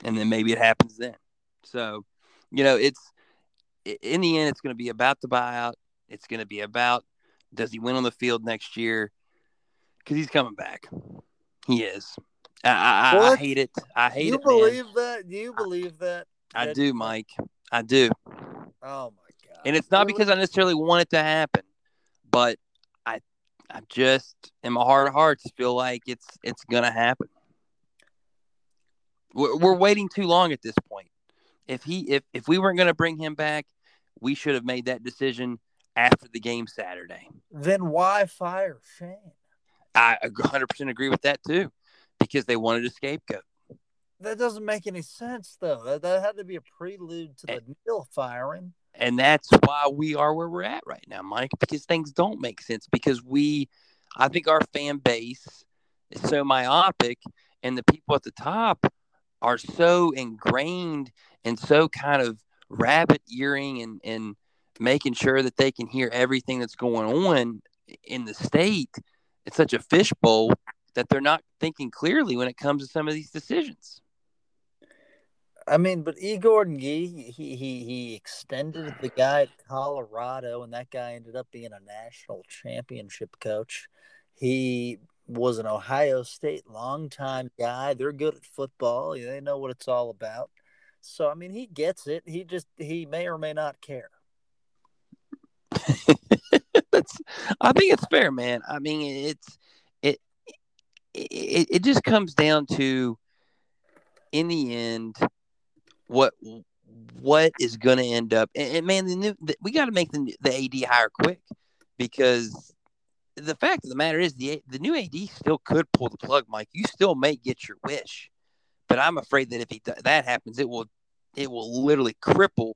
and then maybe it happens then. So, you know, it's in the end, it's going to be about the buyout. It's going to be about does he win on the field next year? Because he's coming back. He is. I, I, I- hate it. I hate you it. man. believe that? Do you believe that? I that- do, Mike. I do. Oh my god! And it's not because I necessarily want it to happen, but I, I just in my heart of hearts feel like it's it's gonna happen. We're, we're waiting too long at this point. If he if if we weren't gonna bring him back, we should have made that decision after the game Saturday. then why fire Shane? I 100% agree with that too, because they wanted a scapegoat. That doesn't make any sense, though. That, that had to be a prelude to the eh. Neal firing. And that's why we are where we're at right now, Mike, because things don't make sense. Because we, I think our fan base is so myopic, and the people at the top are so ingrained and so kind of rabbit earing and, and making sure that they can hear everything that's going on in the state. It's such a fishbowl that they're not thinking clearly when it comes to some of these decisions. I mean, but E. Gordon Gee, he he he extended the guy at Colorado, and that guy ended up being a national championship coach. He was an Ohio State longtime guy. They're good at football. They know what it's all about. So I mean, he gets it. He just he may or may not care. [LAUGHS] That's I think it's fair, man. I mean, it's it it it just comes down to in the end what what is going to end up and, and man the new, the, we got to make the the AD hire quick because the fact of the matter is the the new AD still could pull the plug, Mike. You still may get your wish, but I'm afraid that if he that happens, it will it will literally cripple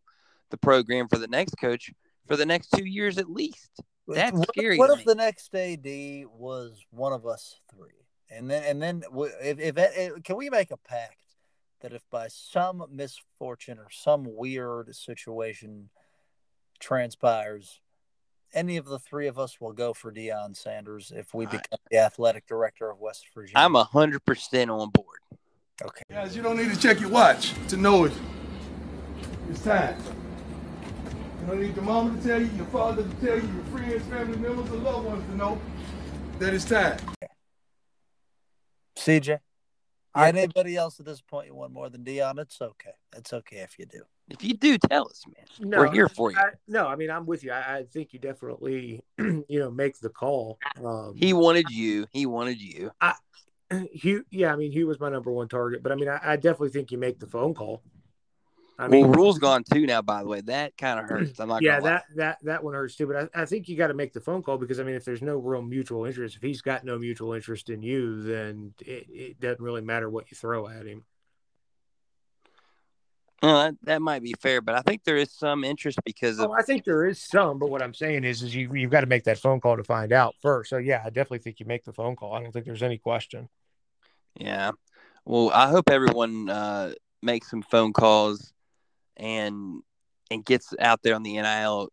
the program for the next coach for the next two years at least. That's what, scary What if the next AD was one of us three, and then and then if if it, it- eh, can we make a pact that if by some misfortune or some weird situation transpires, any of the three of us will go for Deion Sanders if we I- become the athletic director of West Virginia. I'm a hundred percent on board. okay. Guys, you don't need to check your watch to know it. It's time. You don't need your mama to tell you, your father to tell you, your friends, family members, or loved ones to know that it's time. CJ, I- Anybody else at this point you want more than Deion? It's okay. It's okay if you do. If you do, tell us, man. No, We're here for you. I, no, I mean I'm with you. I, I think you definitely, [CLEARS THROAT] you know, make the call. Um, He wanted you. He wanted you. [CLEARS THROAT] Hugh, yeah, I mean Hugh was my number one target, but I mean I, I definitely think you make the phone call. I well, mean, rules gone too now. By the way, that kind of hurts. I'm not. yeah, lie. that that that one hurts too. But I, I think you got to make the phone call because I mean, if there's no real mutual interest, if he's got no mutual interest in you, then it, it doesn't really matter what you throw at him. Well, that, that might be fair, but I think there is some interest because of Oh, I think there is some, but what I'm saying is, is you you've got to make that phone call to find out first. So yeah, I definitely think you make the phone call. I don't think there's any question. Yeah. Well, I hope everyone uh, makes some phone calls and and gets out there on the NIL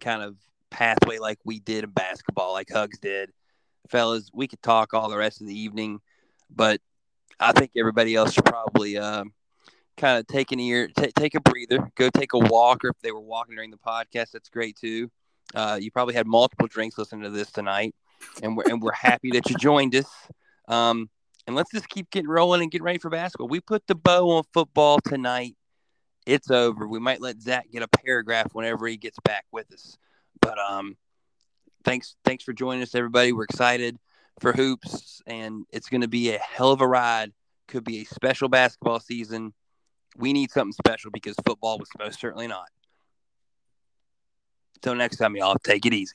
kind of pathway like we did in basketball, like Hugs did. Fellas, we could talk all the rest of the evening, but I think everybody else should probably uh, kind of take an ear, t- take a breather, go take a walk, or if they were walking during the podcast, that's great too. Uh, you probably had multiple drinks listening to this tonight, and we're and we're happy that you joined us. Um, and let's just keep getting rolling and get ready for basketball. We put the bow on football tonight. It's over. We might let Zach get a paragraph whenever he gets back with us. But um, thanks, thanks for joining us, everybody. We're excited for hoops, and it's going to be a hell of a ride. Could be a special basketball season. We need something special because football was most certainly not. Until next time, y'all, take it easy.